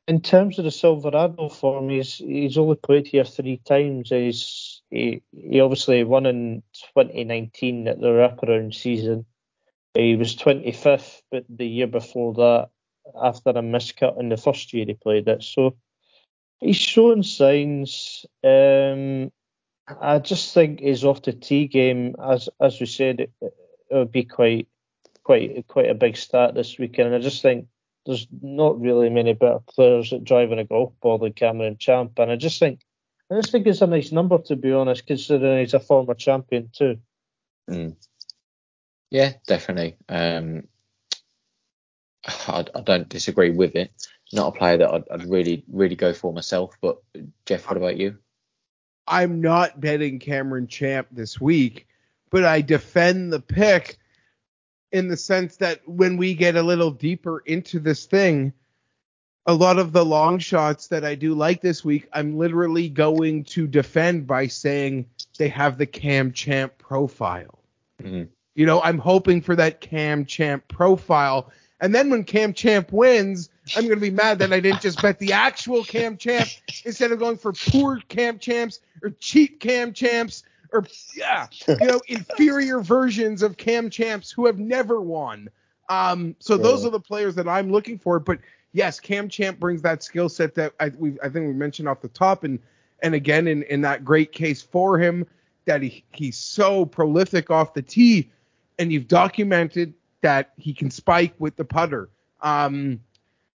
Speaker 2: in terms of the Silverado form, he's he's only played here three times. He's he, he obviously won in 2019 at the wraparound season. He was 25th, but the year before that, after a miscut in the first year he played it. So he's showing signs. Um, I just think he's off the tee game, as as we said, it, it would be quite quite quite a big start this weekend. And I just think there's not really many better players at driving a golf ball than Cameron Champ, and I just think I just think it's a nice number to be honest, considering he's a former champion too.
Speaker 1: Mm. Yeah, definitely. Um, I, I, don't disagree with it. Not a player that I'd, I'd really really go for myself. But Jeff, what about you?
Speaker 3: I'm not betting Cameron Champ this week, but I defend the pick in the sense that when we get a little deeper into this thing, a lot of the long shots that I do like this week, I'm literally going to defend by saying they have the Cam Champ profile. Mm-hmm. You know, I'm hoping for that Cam Champ profile. And then when Cam Champ wins, I'm going to be mad that I didn't just bet the actual Cam Champ instead of going for poor Cam Champs or cheap Cam Champs or yeah, you know, inferior versions of Cam Champs who have never won. Um, so those are the players that I'm looking for. But yes, Cam Champ brings that skill set that I, we, I think we mentioned off the top, and and again in, in that great case for him that he he's so prolific off the tee, and you've documented that he can spike with the putter. Um,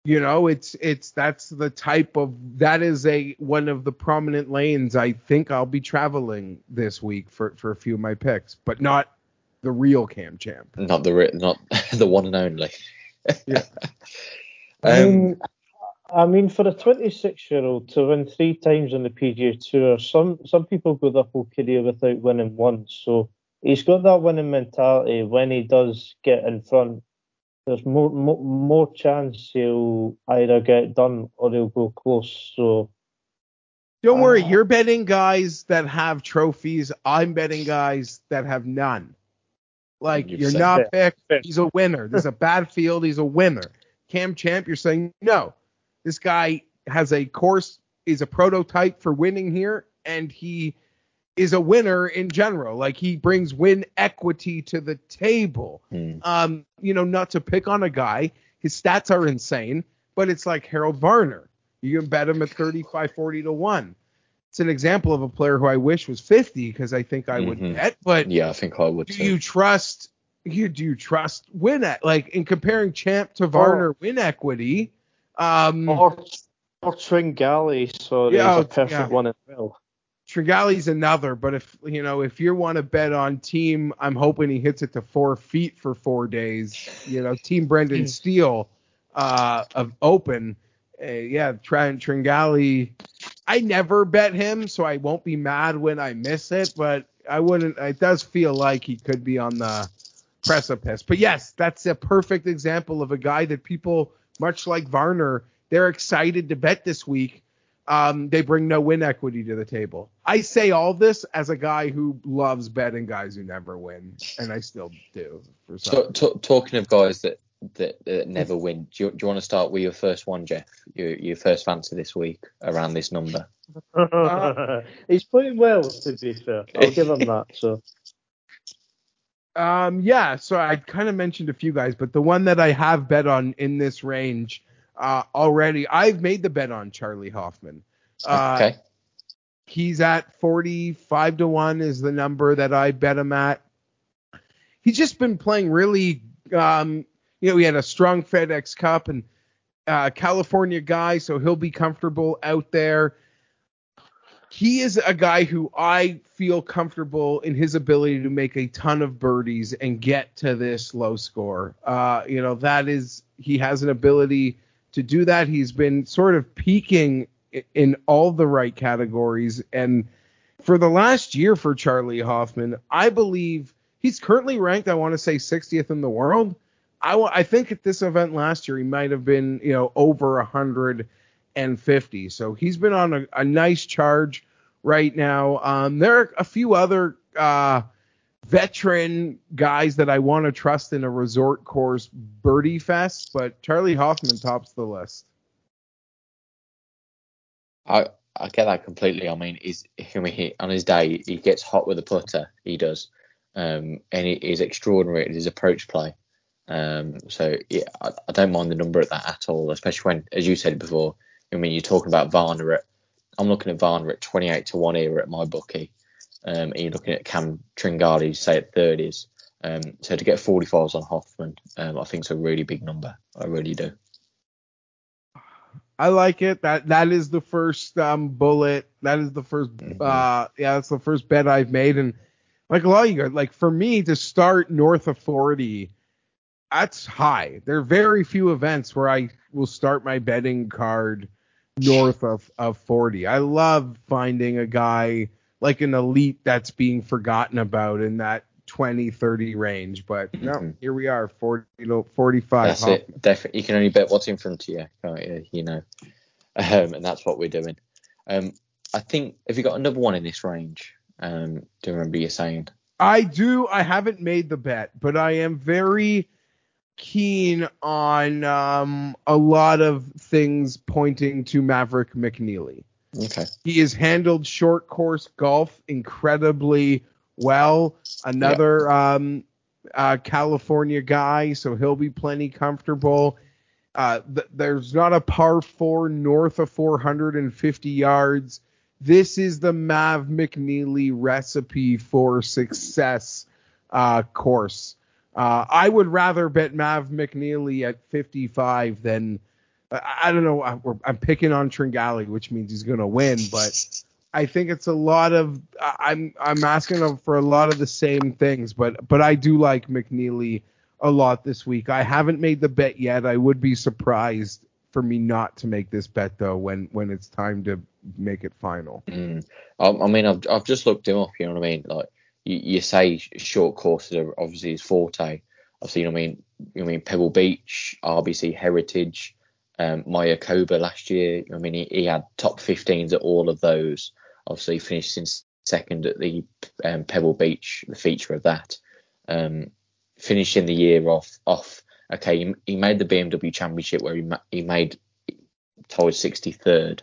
Speaker 3: you know, it's it's that's the type of that is a one of the prominent lanes I think I'll be traveling this week for for a few of my picks, but not the real Cam Champ.
Speaker 1: Not the not the one and only.
Speaker 2: yeah. Um, I mean, I mean, for a 26 year old to win three times on the PGA Tour, some some people go their whole career without winning once. So he's got that winning mentality when he does get in front there's more, more more chance he'll either get done or he'll go close. So
Speaker 3: don't uh, worry, you're betting guys that have trophies. I'm betting guys that have none. Like you're not picked. He's a winner. There's a bad field. He's a winner. Cam Champ, you're saying no. This guy has a course. Is a prototype for winning here, and he is a winner in general. Like he brings win equity to the table. Hmm. Um, you know, not to pick on a guy, his stats are insane, but it's like Harold Varner. You can bet him at 35, 40 to 1. It's an example of a player who I wish was 50 because I think I would mm-hmm. bet, but
Speaker 1: yeah, I think I would.
Speaker 3: Do too. you trust? You do you trust win at like in comparing Champ to Varner or, win equity? Um,
Speaker 2: or or Tringale, so yeah, there's a perfect yeah. one as well.
Speaker 3: Tringale's another, but if you know if you want to bet on team, I'm hoping he hits it to four feet for four days. You know, team Brendan Steele uh, of Open, uh, yeah, Trent Tringale. I never bet him, so I won't be mad when I miss it, but I wouldn't. It does feel like he could be on the precipice. But yes, that's a perfect example of a guy that people much like Varner, they're excited to bet this week. Um, they bring no win equity to the table. I say all this as a guy who loves betting guys who never win, and I still do. For
Speaker 1: some t- t- talking of guys that, that, that never win, do you, do you, want to start with your first one, Jeff? Your, your first fancy this week around this number?
Speaker 2: Uh, He's playing well, to be fair. I'll give him that. So
Speaker 3: um, yeah, so I kind of mentioned a few guys, but the one that I have bet on in this range uh, already, I've made the bet on Charley Hoffman. Uh, okay. He's at 45 to 1 is the number that I bet him at. He's just been playing really, um, you know, he had a strong FedEx Cup and uh, California guy, so he'll be comfortable out there he is a guy who I feel comfortable in his ability to make a ton of birdies and get to this low score. Uh, you know, that is, he has an ability to do that. He's been sort of peaking in all the right categories. And for the last year for Charley Hoffman, I believe he's currently ranked, I want to say 60th in the world. I, I think at this event last year, he might have been, you know, over 150. So he's been on a, a nice charge right now. Um, there are a few other uh, veteran guys that I want to trust in a resort course birdie fest, but Charley Hoffman tops the list.
Speaker 1: I I get that completely. I mean, he's he, on his day he gets hot with a putter. He does, um, and he, he's extraordinary at his approach play. Um, so yeah, I, I, don't mind the number at that at all, especially when, as you said before, I mean, you're talking about Varner at, I'm looking at Varner at 28 to 1 here at my bookie. Um, and you're looking at Cam Tringale, say at 30s. Um, so to get 45s on Hoffman, um, I think it's a really big number. I really do.
Speaker 3: I like it. That that is the first um, bullet. That is the 1st mm-hmm. uh, yeah, that's the first bet I've made. And like a lot of you guys, like for me to start north of 40, that's high. There are very few events where I will start my betting card north of, of 40. I love finding a guy like an elite that's being forgotten about in that 20, 30 range. But no, mm-hmm. here we are, 40 to 45.
Speaker 1: That's it. Definitely. You can only bet what's in front of you, can't you? You know, um, and that's what we're doing. Um, I think, have you got another one in this range? Um, do you remember you saying?
Speaker 3: I do. I haven't made the bet, but I am very keen on um, a lot of things pointing to Maverick McNealy.
Speaker 1: Okay.
Speaker 3: He has handled short course golf incredibly well. Another um, uh, California guy, so he'll be plenty comfortable. Uh, th- there's not a par four north of 450 yards. This is the Mav McNealy recipe for success uh, course. Uh, I would rather bet Mav McNealy at 55 than I don't know. I'm picking on Tringale, which means he's going to win, but I think it's a lot of I'm I'm asking for a lot of the same things, but but I do like McNealy a lot this week. I haven't made the bet yet. I would be surprised for me not to make this bet though when when it's time to make it final.
Speaker 1: Mm. I, I, mean, I've I've just looked him up. You know what I mean? Like you, you say short courses are obviously his forte. I've seen, I mean, I mean Pebble Beach, RBC Heritage, um, Mayakoba last year. I mean, he, he, had top 15s at all of those. Obviously, finished in second at the um, Pebble Beach, the feature of that. Um, finishing the year off off. Okay, he, he made the BMW Championship where he he made towards 63rd,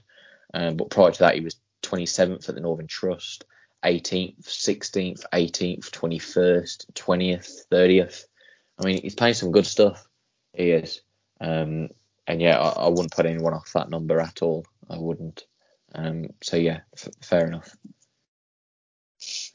Speaker 1: um, but prior to that he was 27th at the Northern Trust. 18th, 16th, 18th, 21st, 20th, 30th. I mean, he's playing some good stuff. He is. Um, and yeah, I, I, wouldn't put anyone off that number at all. I wouldn't. Um, so yeah, f- fair enough.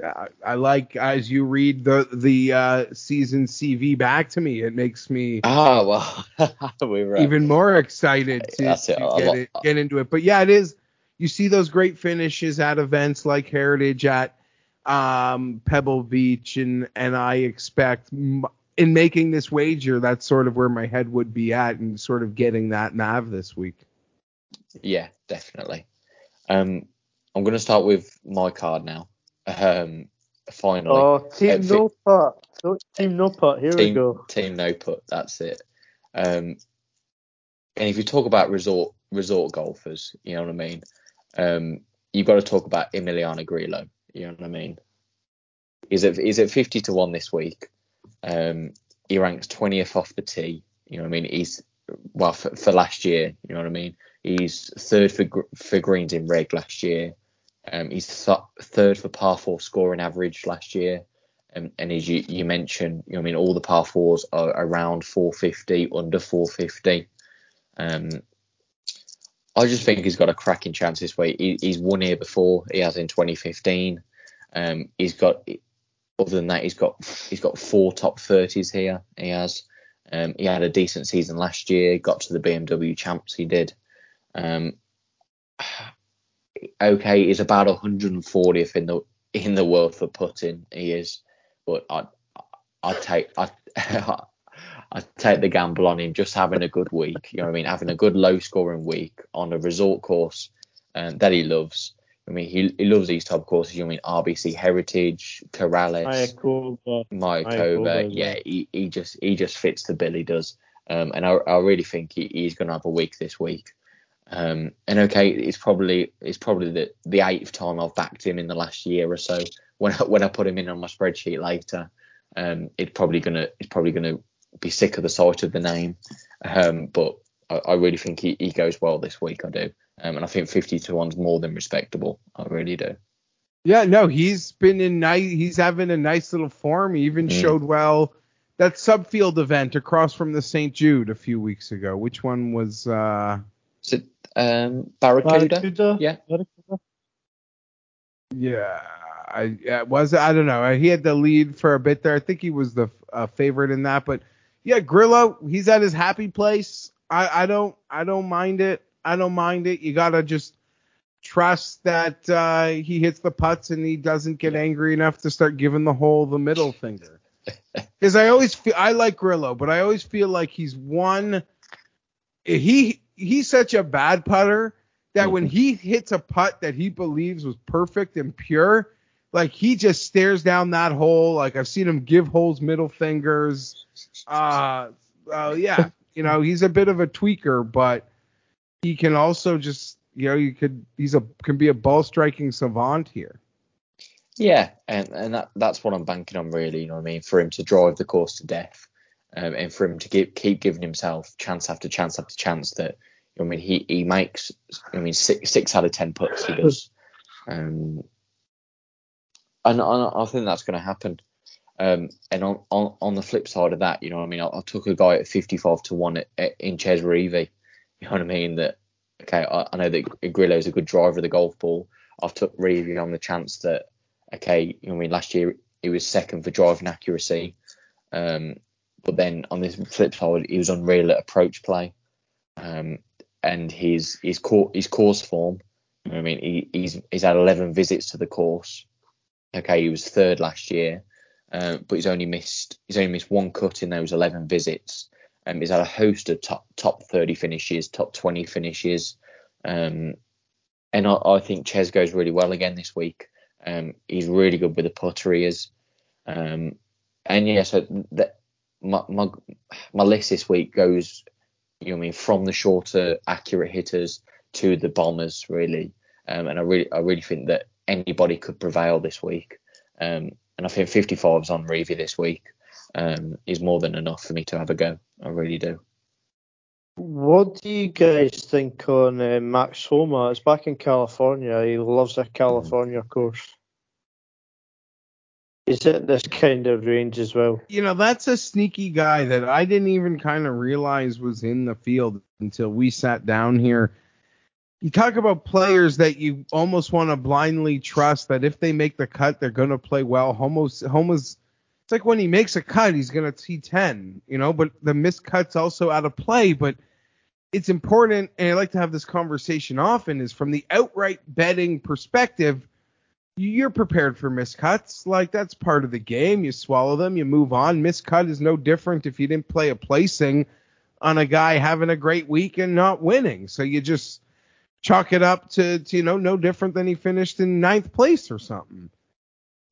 Speaker 3: I, I like as you read the the uh, season CV back to me, it makes me
Speaker 1: ah well we were,
Speaker 3: even more excited to, to get, it, get into it. But yeah, it is you see those great finishes at events like Heritage at um, Pebble Beach, and and I expect m- in making this wager, that's sort of where my head would be at, and sort of getting that nav this week.
Speaker 1: Yeah, definitely. Um, I'm going to start with my card now. Um, finally.
Speaker 2: Oh, team uh, no put. Team no put. Here
Speaker 1: team,
Speaker 2: we go.
Speaker 1: Team no put. That's it. Um, and if you talk about resort resort golfers, you know what I mean. Um, you've got to talk about Emiliano Grillo. You know what I mean. Is it is it fifty to one this week? Um, he ranks twentieth off the tee. You know what I mean. He's well for, for, last year. You know what I mean. He's third for for greens in reg last year. Um, he's th- third for par four scoring average last year. Um, and as you, you mentioned, you know, I mean, all the par fours are around 450, under 450. Um, I just think he's got a cracking chance this way. He, he's won here before. He has in 2015. Um, he's got, other than that, he's got he's got four top 30s here. He has. Um, he had a decent season last year. Got to the BMW champs. He did. Um, okay, he's about 140th in the in the world for putting. He is, but I I take I I take the gamble on him just having a good week. You know what I mean? Having a good low scoring week on a resort course um, that he loves. I mean, he, he loves these top courses. You know I mean RBC Heritage, Corales, Mayakoba. Yeah, he, he just he just fits the bill. He does. Um, and I, I really think he, he's going to have a week this week. Um, and okay, it's probably it's probably the, the eighth time I've backed him in the last year or so. When I, when I put him in on my spreadsheet later, um, it's probably gonna it's probably gonna be sick of the sight of the name. Um, but I, I, really think he, he goes well this week. I do, um, and I think 50 to one's more than respectable. I really do.
Speaker 3: Yeah, no, he's been in nice. He's having a nice little form. He even mm. showed well that subfield event across from the St. Jude a few weeks ago. Which one was? uh
Speaker 1: Is it um, Barracuda? Barracuda? Yeah. Barracuda.
Speaker 3: Yeah. I was I don't know. He had the lead for a bit there. I think he was the uh, favorite in that, but yeah, Grillo, he's at his happy place. I, I don't I don't mind it. I don't mind it. You gotta just trust that uh, he hits the putts and he doesn't get angry enough to start giving the hole the middle finger. Because I always feel I like Grillo, but I always feel like he's one. He he's such a bad putter that mm-hmm. when he hits a putt that he believes was perfect and pure, like he just stares down that hole. Like I've seen him give holes middle fingers. Uh, uh yeah, you know, he's a bit of a tweaker, but he can also just, you know, you could, he's a, can be a ball striking savant here.
Speaker 1: Yeah, and and that that's what I'm banking on really. You know what I mean? For him to drive the course to death, um, and for him to keep keep giving himself chance after chance after chance that. I mean, he he makes. I mean, six six out of ten putts he does. Um, and, I think that's going to happen. Um, and on, on, on the flip side of that, you know I mean? I, I took a guy at 55 to 1 at, at, in Chez Reavie. You know what I mean? That, okay, I, I know that Grillo is a good driver of the golf ball. I've took Reavie on the chance that, okay, you know I mean? Last year he was second for driving accuracy. Um, but then on this flip side, he was unreal at approach play. Um, and his his, cor- his course form, you know I mean? He, he's, he's had 11 visits to the course Okay, he was third last year, uh, but he's only missed he's only missed one cut in those 11 visits. Um, he's had a host of top top 30 finishes, top 20 finishes, um, and I, I, think Chez goes really well again this week. Um, he's really good with the putter he is, um, and yeah, so my, my my list this week goes, you know, I mean, from the shorter, accurate hitters to the bombers really, um, and I really I really think that anybody could prevail this week. Um, and I think 55s on Reavie this week um, is more than enough for me to have a go. I really do.
Speaker 2: What do you guys think on uh, Max Homa? It's back in California. He loves a California course. Is it this kind of range as well?
Speaker 3: You know, that's a sneaky guy that I didn't even kind of realize was in the field until we sat down here you talk about players that you almost want to blindly trust that if they make the cut, they're going to play well. Homa's, Homa's, it's like when he makes a cut, he's to T10, you know, but the missed cut's also out of play. But it's important, and I like to have this conversation often, is from the outright betting perspective, you're prepared for miscuts. Like that's part of the game. You swallow them, you move on. Miscut is no different if you didn't play a placing on a guy having a great week and not winning. So you just chalk it up to, to, you know no different than he finished in ninth place or something.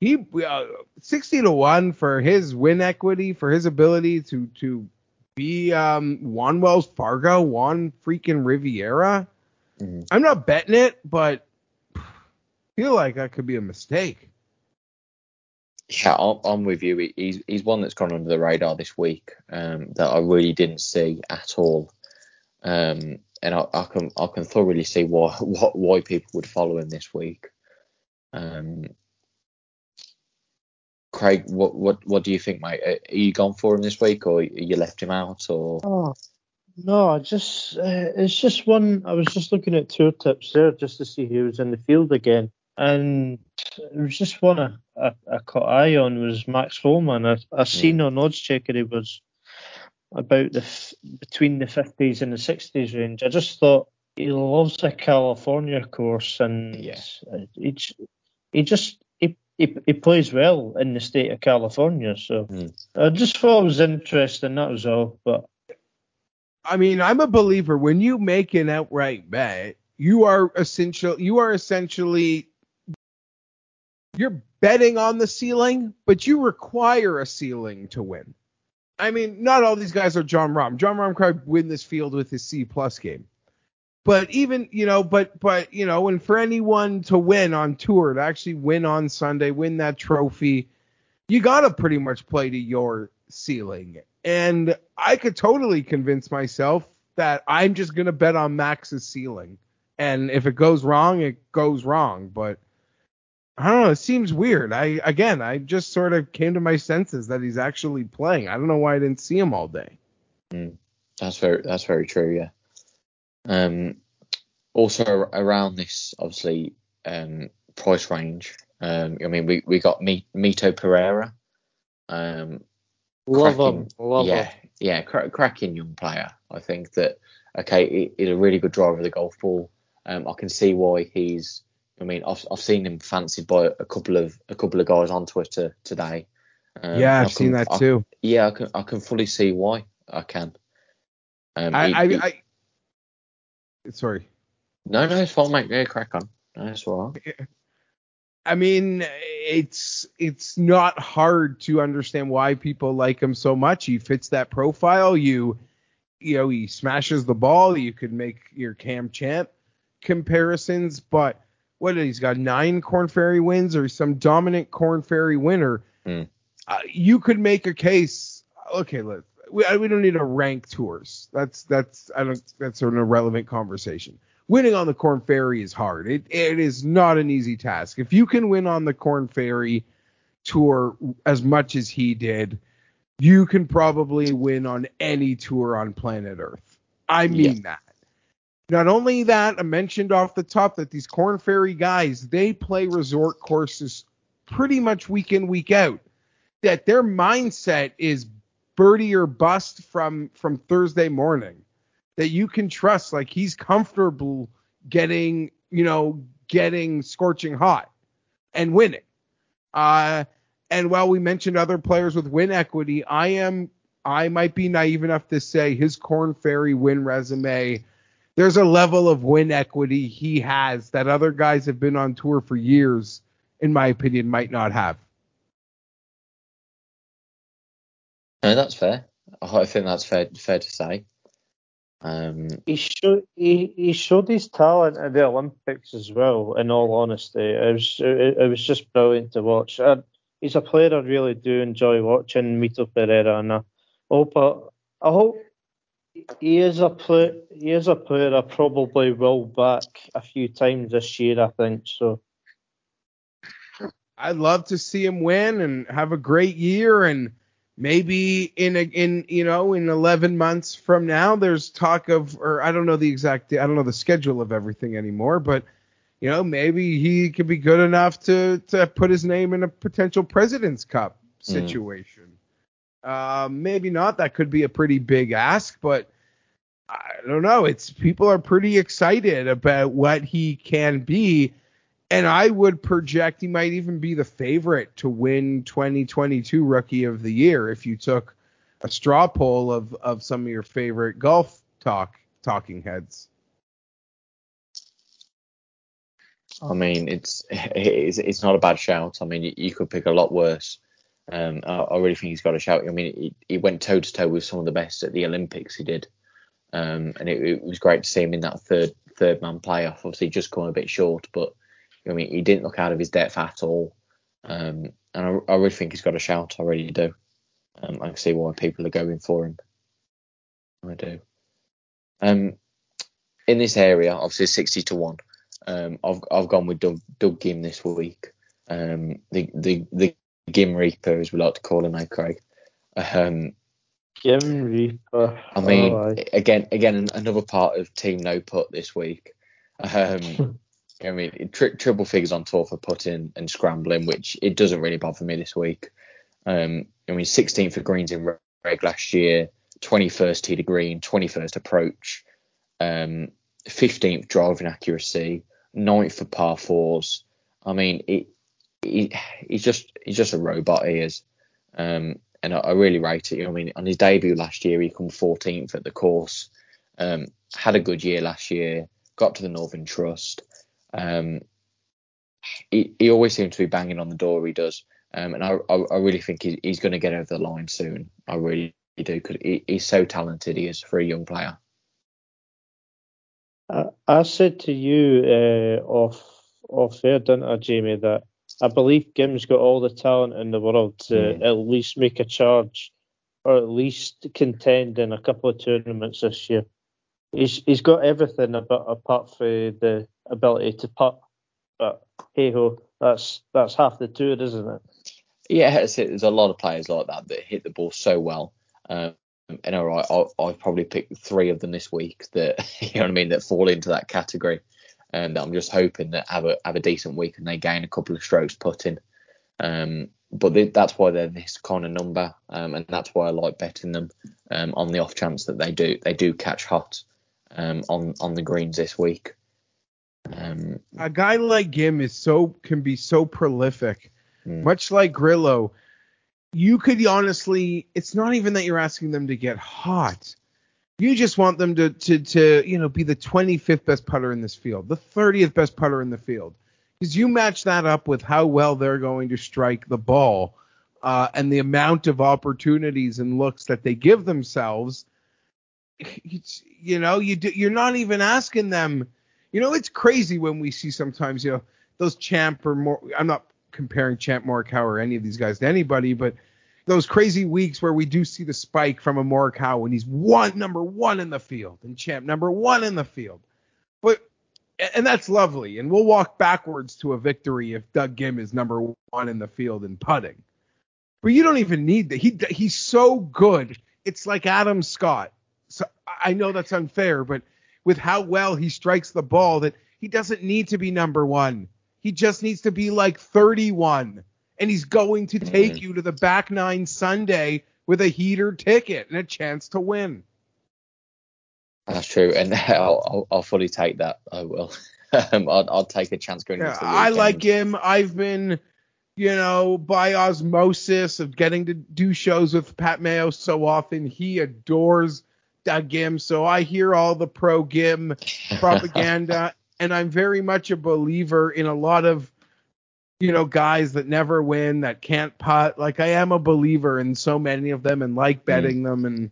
Speaker 3: He uh, 60 to one for his win equity, for his ability to to be um, won Wells Fargo, won freaking Riviera.
Speaker 1: Mm-hmm.
Speaker 3: I'm not betting it, but I feel like that could be a mistake.
Speaker 1: Yeah, I'm, with you. He's he's one that's gone under the radar this week um, that I really didn't see at all, um, and I, I, can I can thoroughly see why why people would follow him this week. Um, Craig, what what what do you think, mate? Are you gone for him this week, or you left him out, or?
Speaker 2: Oh, no, I just uh, it's just one. I was just looking at tour tips there just to see who was in the field again, and it was just one I, I, I caught eye on was Max Homa. I, I seen yeah. on Oddschecker he was about the between the 50s and the 60s range. I just thought he loves the California course, and
Speaker 1: yeah.
Speaker 2: he, he just he, he plays well in the state of California. So
Speaker 1: mm.
Speaker 2: I just thought it was interesting. That was all. But
Speaker 3: I mean, I'm a believer. When you make an outright bet, you are essential. You are essentially you're betting on the ceiling, but you require a ceiling to win. I mean, not all these guys are Jon Rahm. Jon Rahm could win this field with his C plus game. But even, you know, but but you know, and for anyone to win on tour, to actually win on Sunday, win that trophy, you gotta pretty much play to your ceiling. And I could totally convince myself that I'm just gonna bet on Max's ceiling. And if it goes wrong, it goes wrong. But I don't know. It seems weird. I again, I just sort of came to my senses that he's actually playing. I don't know why I didn't see him all day.
Speaker 1: Mm, that's very that's very true. Yeah. Um, also around this, obviously, um, price range. Um, I mean, we, we got Mito Pereira. Um,
Speaker 2: love cracking, him. Love
Speaker 1: yeah,
Speaker 2: him.
Speaker 1: yeah, cra- cracking young player. I think that okay, he's a really good driver of the golf ball. Um, I can see why he's. I mean, I've, I've seen him fancied by a couple of a couple of guys on Twitter today.
Speaker 3: Um, yeah, I've can, seen that
Speaker 1: I,
Speaker 3: too.
Speaker 1: Yeah, I can I can fully see why. I can.
Speaker 3: Um, I, he, I, I, Sorry.
Speaker 1: No, no, it's fine, mate. Yeah, crack on. No, it's all right.
Speaker 3: I mean, it's it's not hard to understand why people like him so much. He fits that profile. You you know, he smashes the ball. You could make your Cam Champ comparisons, but what he's got nine Korn Ferry wins or some dominant Korn Ferry winner.
Speaker 1: Mm.
Speaker 3: Uh, you could make a case. Okay, let we, we don't need to rank tours. That's that's I don't that's an irrelevant conversation. Winning on the Korn Ferry is hard. It it is not an easy task. If you can win on the Korn Ferry tour as much as he did, you can probably win on any tour on planet Earth. I mean yeah. that. Not only that, I mentioned off the top that these Korn Ferry guys, they play resort courses pretty much week in, week out. That their mindset is birdie or bust from from Thursday morning that you can trust. Like he's comfortable getting, you know, getting scorching hot and winning. Uh, and while we mentioned other players with win equity, I am I might be naive enough to say his Korn Ferry win resume. There's a level of win equity he has that other guys have been on tour for years, in my opinion, might not have.
Speaker 1: No, that's fair. I think that's fair fair to say. Um,
Speaker 2: he showed he, he showed his talent at the Olympics as well. In all honesty, it was it, it was just brilliant to watch. I, he's a player I really do enjoy watching, Mito Pereira, and I hope I, I hope he is a player. He is a player I probably will back a few times this year. I think so.
Speaker 3: I'd love to see him win and have a great year and maybe in a, in you know in 11 months from now there's talk of or I don't know the exact I don't know the schedule of everything anymore but you know maybe he could be good enough to to put his name in a potential president's cup hmm. situation mm. uh, maybe not that could be a pretty big ask but I don't know it's people are pretty excited about what he can be and I would project he might even be the favorite to win 2022 Rookie of the Year if you took a straw poll of of some of your favorite golf talk talking heads.
Speaker 1: I mean, it's it's, it's not a bad shout. I mean, you, you could pick a lot worse Um, I, I, really think he's got a shout. I mean, he, he went toe to toe with some of the best at the Olympics. He did, um, and it, it, was great to see him in that third third man playoff. Obviously, just come a bit short, but I mean, he didn't look out of his depth at all. Um, and I, I, really think he's got a shout. I really do. Um, I can see why people are going for him. I do. Um, in this area, obviously, sixty to one. Um, I've I've gone with Doug, Doug Ghim this week. Um, the the the Ghim Reaper, as we like to call him, now, Craig. Um,
Speaker 2: Ghim Reaper.
Speaker 1: I mean, oh, again, again, another part of Team No Put this week. Um, I mean, tri- triple figures on tour for putting and scrambling, which it doesn't really bother me this week. Um, I mean, 16th for greens in reg last year, 21st tee to green, 21st approach, um, 15th driving accuracy, 9th for par fours. I mean, it, it, he's just he's just a robot. He is, um, and I, I, really rate it. I mean, on his debut last year, he come 14th at the course. Um, had a good year last year. Got to the Northern Trust. Um, he, he always seems to be banging on the door. He does, um, and I, I, I really think he, he's going to get over the line soon. I really do because he, he's so talented. He is for a young player.
Speaker 2: I, I said to you uh, off off air, didn't I, Jamie, that I believe Ghim's got all the talent in the world to mm. at least make a charge or at least contend in a couple of tournaments this year. He's he's got everything about apart from the ability to putt. But hey ho, that's that's half the tour, isn't it?
Speaker 1: Yeah, it. there's a lot of players like that that hit the ball so well. Um, and all right, I'll, I've probably picked three of them this week that you know what I mean that fall into that category. And I'm just hoping that have a have a decent week and they gain a couple of strokes putting. Um, but they, that's why they're this kind of number, um, and that's why I like betting them um, on the off chance that they do they do catch hot um, on on the greens this week.
Speaker 3: Um, a guy like him is so can be so prolific, mm. much like Grillo. You could honestly, it's not even that you're asking them to get hot. You just want them to to to you know be the 25th best putter in this field, the 30th best putter in the field, because you match that up with how well they're going to strike the ball, uh, and the amount of opportunities and looks that they give themselves. you know, you do, you're not even asking them you know, it's crazy when we see sometimes, you know, those champ or more. I'm not comparing Champ Morikawa or any of these guys to anybody, but those crazy weeks where we do see the spike from a Morikawa when he's one number one in the field and Champ number one in the field. But and that's lovely, and we'll walk backwards to a victory if Doug Ghim is number one in the field in putting. But you don't even need that. He he's so good. It's like Adam Scott. So I know that's unfair, but with how well he strikes the ball that he doesn't need to be number one. He just needs to be like 31. And he's going to take mm-hmm. you to the back nine Sunday with a heater ticket and a chance to win.
Speaker 1: That's true, and I'll, I'll, I'll fully take that. I will. um, I'll, I'll, take a chance going yeah, into the weekend.
Speaker 3: I like him. I've been, you know, by osmosis of getting to do shows with Pat Mayo so often. He adores Doug Ghim, so I hear all the pro Ghim propaganda, and I'm very much a believer in a lot of you know guys that never win, that can't putt. Like I am a believer in so many of them, and like hmm. betting mm. them, and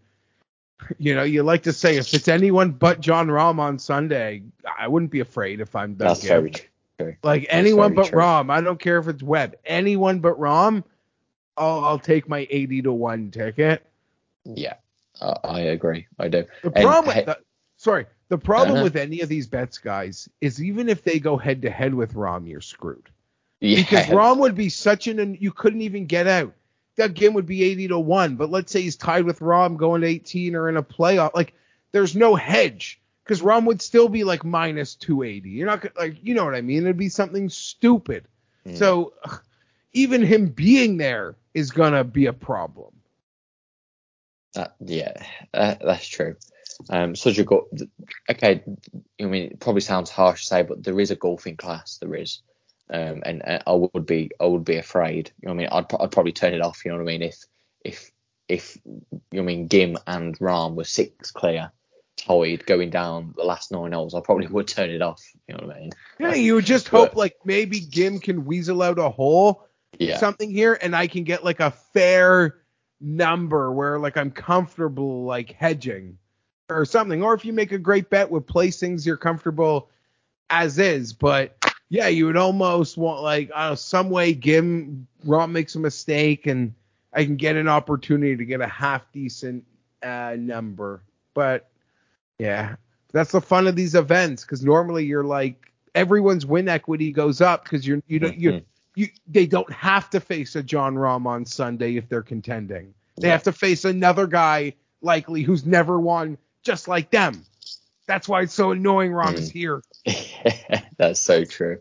Speaker 3: you know, you like to say if it's anyone but Jon Rahm on Sunday, I wouldn't be afraid if I'm Doug That's Ghim. Very true. Like That's anyone but true. Rahm, I don't care if it's Webb, anyone but Rahm, I'll, I'll take my 80 to one ticket.
Speaker 1: Yeah. Uh, I agree. I do.
Speaker 3: The problem with the, sorry, the problem uh-huh. with any of these bets, guys, is even if they go head to head with Rahm, you're screwed. Yeah. Because Rahm would be such an you couldn't even get out. That game would be 80 to one. But let's say he's tied with Rahm going to 18 or in a playoff. Like there's no hedge because Rahm would still be like minus 280. You're not like you know what I mean. It'd be something stupid. Mm. So even him being there is gonna be a problem.
Speaker 1: That yeah, uh, that's true. Um, such a go- okay. I mean, it probably sounds harsh to say, but there is a golfing class. There is, um, and, and I would be I would be afraid. You know, what I mean, I'd, I'd probably turn it off. You know what I mean? If if if you know, I mean Ghim and Rahm were six clear, tied going down the last nine holes, I probably would turn it off. You know what I mean?
Speaker 3: Yeah, you would just but, hope like maybe Ghim can weasel out a hole yeah. something here and I can get like a fair number where like I'm comfortable like hedging or something. Or if you make a great bet with placings, you're comfortable as is. But yeah, you would almost want like uh, some way Ghim Rahm makes a mistake and I can get an opportunity to get a half decent uh, number. But yeah, that's the fun of these events because normally you're like everyone's win equity goes up because you're you don't you mm-hmm. They don't have to face a Jon Rahm on Sunday if they're contending. They have to face another guy likely who's never won just like them. That's why it's so annoying mm. is here.
Speaker 1: That's so true.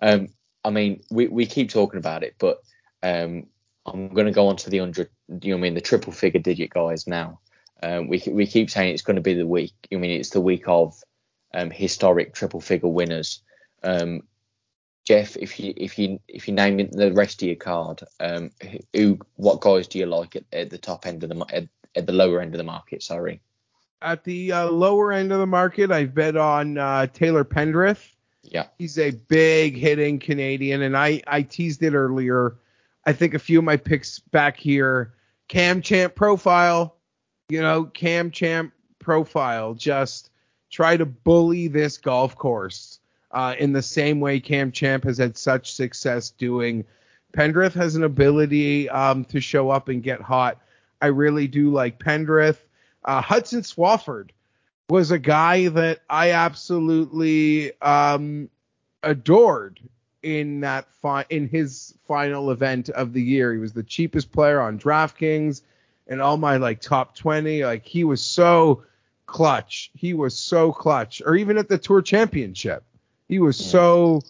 Speaker 1: Um, I mean, we, we keep talking about it, but um, I'm going to go on to the hundred. You know, I mean, the triple figure digit guys now. Um, we we keep saying it's going to be the week. I mean, it's the week of um, historic triple figure winners. Um, Jeff, if you if you if you name the rest of your card, um, who what guys do you like at, at the top end of the at, at, the lower end of the market? Sorry.
Speaker 3: At the uh, lower end of the market, I've bet on uh, Taylor Pendrith.
Speaker 1: Yeah.
Speaker 3: He's a big hitting Canadian, and I I teased it earlier. I think a few of my picks back here. Cam Champ profile, you know, Cam Champ profile. Just try to bully this golf course uh, in the same way Cam Champ has had such success doing. Pendrith has an ability um, to show up and get hot. I really do like Pendrith. Uh, Hudson Swafford was a guy that I absolutely um, adored in that fi- in his final event of the year. He was the cheapest player on DraftKings and all my like top 20. Like he was so clutch. He was so clutch. Or even at the Tour Championship, he was yeah. so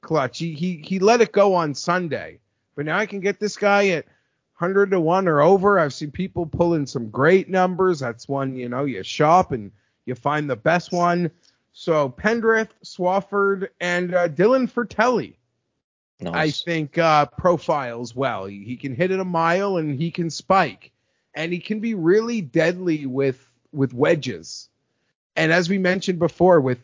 Speaker 3: clutch. He, he he let it go on Sunday, but now I can get this guy at 100 to one or over. I've seen people pulling some great numbers. That's one you know you shop and you find the best one. So Pendrith, Swafford, and uh, Dylan Frittelli. Nice. I think uh, profiles well. He, he, can hit it a mile and he can spike, and he can be really deadly with with wedges. And as we mentioned before, with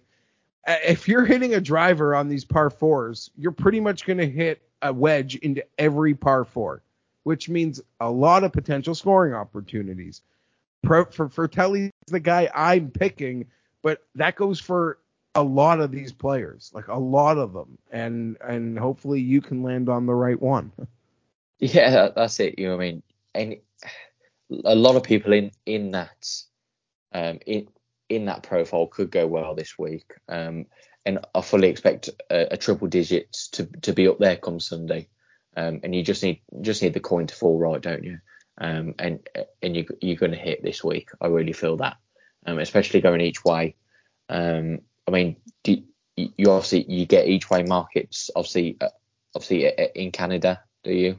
Speaker 3: if you're hitting a driver on these par fours, you're pretty much going to hit a wedge into every par four, which means a lot of potential scoring opportunities. Pro, for Frittelli's the guy I'm picking, but that goes for a lot of these players, like a lot of them, and and hopefully you can land on the right one.
Speaker 1: Yeah, that's it. You know, I mean, and a lot of people in in that um in in that profile could go well this week. Um, and I fully expect a, a, triple digits to to be up there come Sunday. Um, and you just need just need the coin to fall right, don't you? Um, and and you you're going to hit this week. I really feel that, um, especially going each way. Um, I mean, do, you obviously you get each way markets, obviously, uh, obviously uh, in Canada, do you?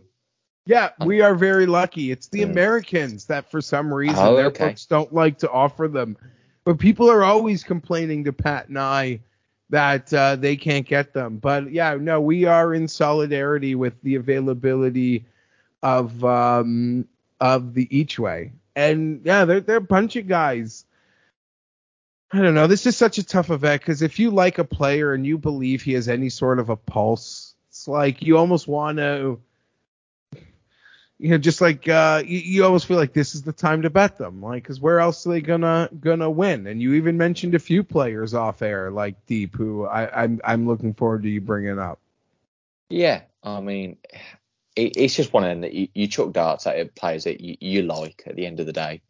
Speaker 3: Yeah, we are very lucky. It's the mm. Americans that for some reason oh, their okay. books don't like to offer them. But people are always complaining to Pat and I that uh, they can't get them. But yeah, no, we are in solidarity with the availability of um, of the each way. And yeah, they're they're a bunch of guys. I don't know. This is such a tough event because if you like a player and you believe he has any sort of a pulse, it's like you almost want to you know, just like uh, you, you, almost feel like this is the time to bet them, like, because where else are they gonna gonna win? And you even mentioned a few players off air, like Deep, who I, I'm I'm looking forward to you bringing up.
Speaker 1: Yeah, I mean, it, it's just one them that you, you chuck darts at players that you, you like at the end of the day,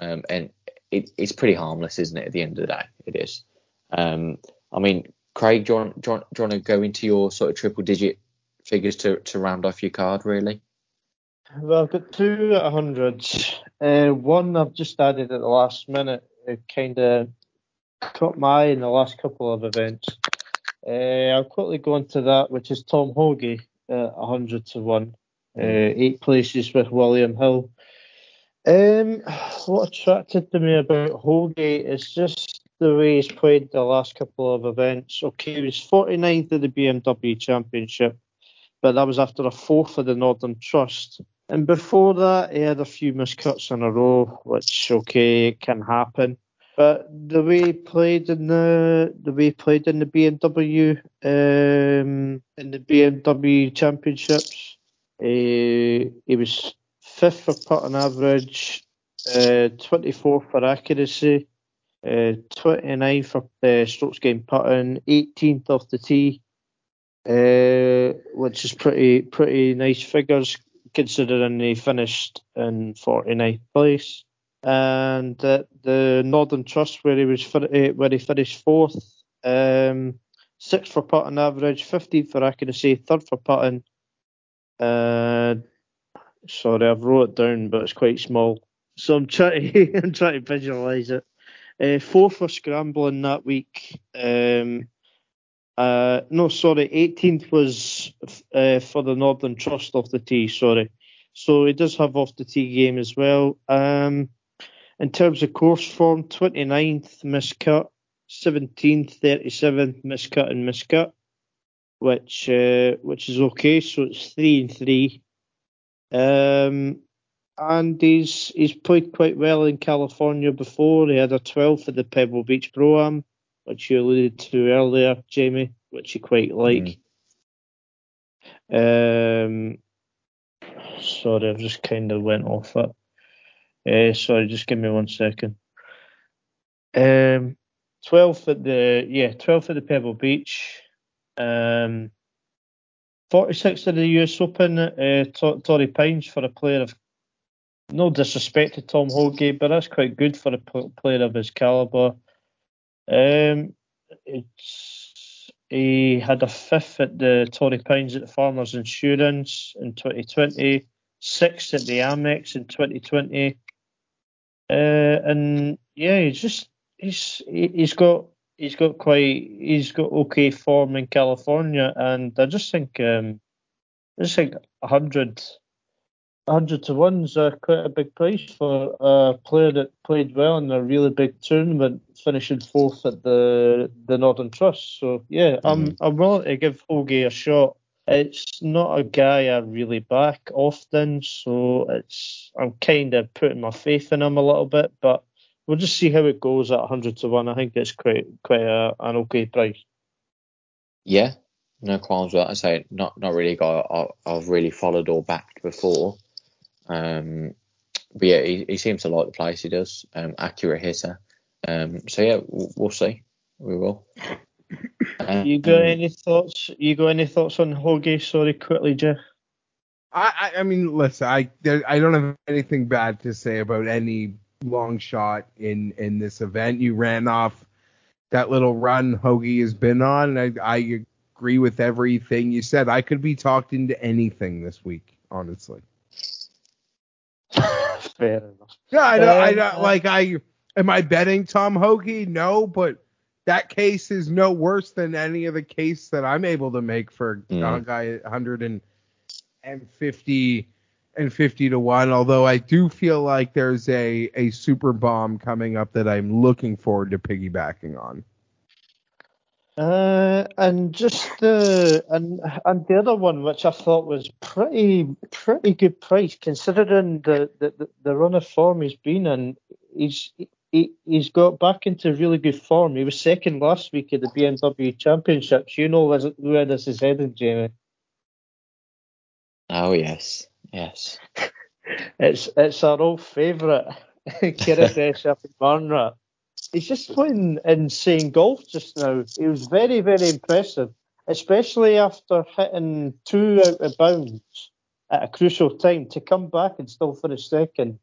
Speaker 1: um, and it, it's pretty harmless, isn't it? At the end of the day, it is. Um, I mean, Craig, do you, want, do, you want, do you want to go into your sort of triple digit figures to to round off your card, really?
Speaker 2: Well, I've got two at 100. Uh, one I've just added at the last minute. It kind of caught my eye in the last couple of events. Uh, I'll quickly go into that, which is Tom Hoge at 100 to 1. Uh, eight places with William Hill. Um, what attracted to me about Hoge is just the way he's played the last couple of events. Okay, he was 49th of the BMW Championship, but that was after a fourth of the Northern Trust. And before that, he had a few miscuts in a row, which okay, can happen. But the way he played in the the way he played in the BMW um, in the BMW championships, Uh, he was fifth for putting average, uh, 24 for accuracy, uh, 29 for uh, strokes gained putting, 18th off the tee, uh, which is pretty pretty nice figures considering he finished in 49th place. And uh, the Northern Trust, where he was uh, where he finished fourth, um, sixth for putting average, 15th for accuracy, third for putting. Uh, sorry, I've wrote it down, but it's quite small. So I'm trying to I'm trying to visualise it. Uh, fourth for scrambling that week. Um, uh, no, sorry, 18th was uh, for the Northern Trust off the tee. Sorry, so he does have off the tee game as well. Um, in terms of course form, 29th miscut, 17th, 37th miscut and miscut, which uh, which is okay. So it's three and three. Um, and he's he's played quite well in California before. He had a 12 at the Pebble Beach Pro Am, which you alluded to earlier, Jamie, which you quite like. Mm. Um, sorry, I've just kind of went off it. Uh, sorry, just give me one second. Um, 12th at the yeah, 12th at the Pebble Beach. Um, 46th at the US Open. Uh, Torrey Pines for a player of no disrespect to Tom Holgate, but that's quite good for a player of his caliber. Um, it's, he had a fifth at the Torrey Pines at the Farmers Insurance in 2020, sixth at the Amex in 2020, uh, and yeah, he's just he's he's got he's got quite he's got okay form in California, and I just think um, I just think hundred 100 to 1 is uh, quite a big price for a player that played well in a really big tournament, finishing fourth at the the Northern Trust. So yeah, mm-hmm. I'm I'm willing to give Hoge a shot. It's not a guy I really back often, so it's I'm kind of putting my faith in him a little bit, but we'll just see how it goes at 100 to 1. I think it's quite quite a, an okay price.
Speaker 1: Yeah, no qualms with that. I say not not really got I've really followed or backed before. Um, but yeah, he, he, seems to like the place he does. Um, accurate hitter. Um, so yeah, we'll, we'll, see. We will.
Speaker 2: Um, you got any thoughts? You got any thoughts on Hoge? Sorry, quickly, Jeff.
Speaker 3: I, I, mean, listen, I there, I don't have anything bad to say about any long shot in in this event. You ran off that little run Hoge has been on. I, I agree with everything you said. I could be talked into anything this week, honestly.
Speaker 2: Fair enough.
Speaker 3: Yeah, I know. I know. Like, I am I betting Tom Hoge? No, but that case is no worse than any of the case that I'm able to make for mm. a guy at 150 and 50 to one. Although I do feel like there's a a super bomb coming up that I'm looking forward to piggybacking on.
Speaker 2: Uh, and just the and and the other one, which I thought was pretty pretty good price considering the the, the run of form he's been in. He's he, he's got back into really good form. He was second last week at the BMW Championships. You know where this is heading, Jamie.
Speaker 1: Oh yes, yes.
Speaker 2: it's it's our old favourite, Kiradech Aphibarnrat he's just playing insane golf just now. He was very, very impressive, especially after hitting two out of bounds at a crucial time to come back and still finish second.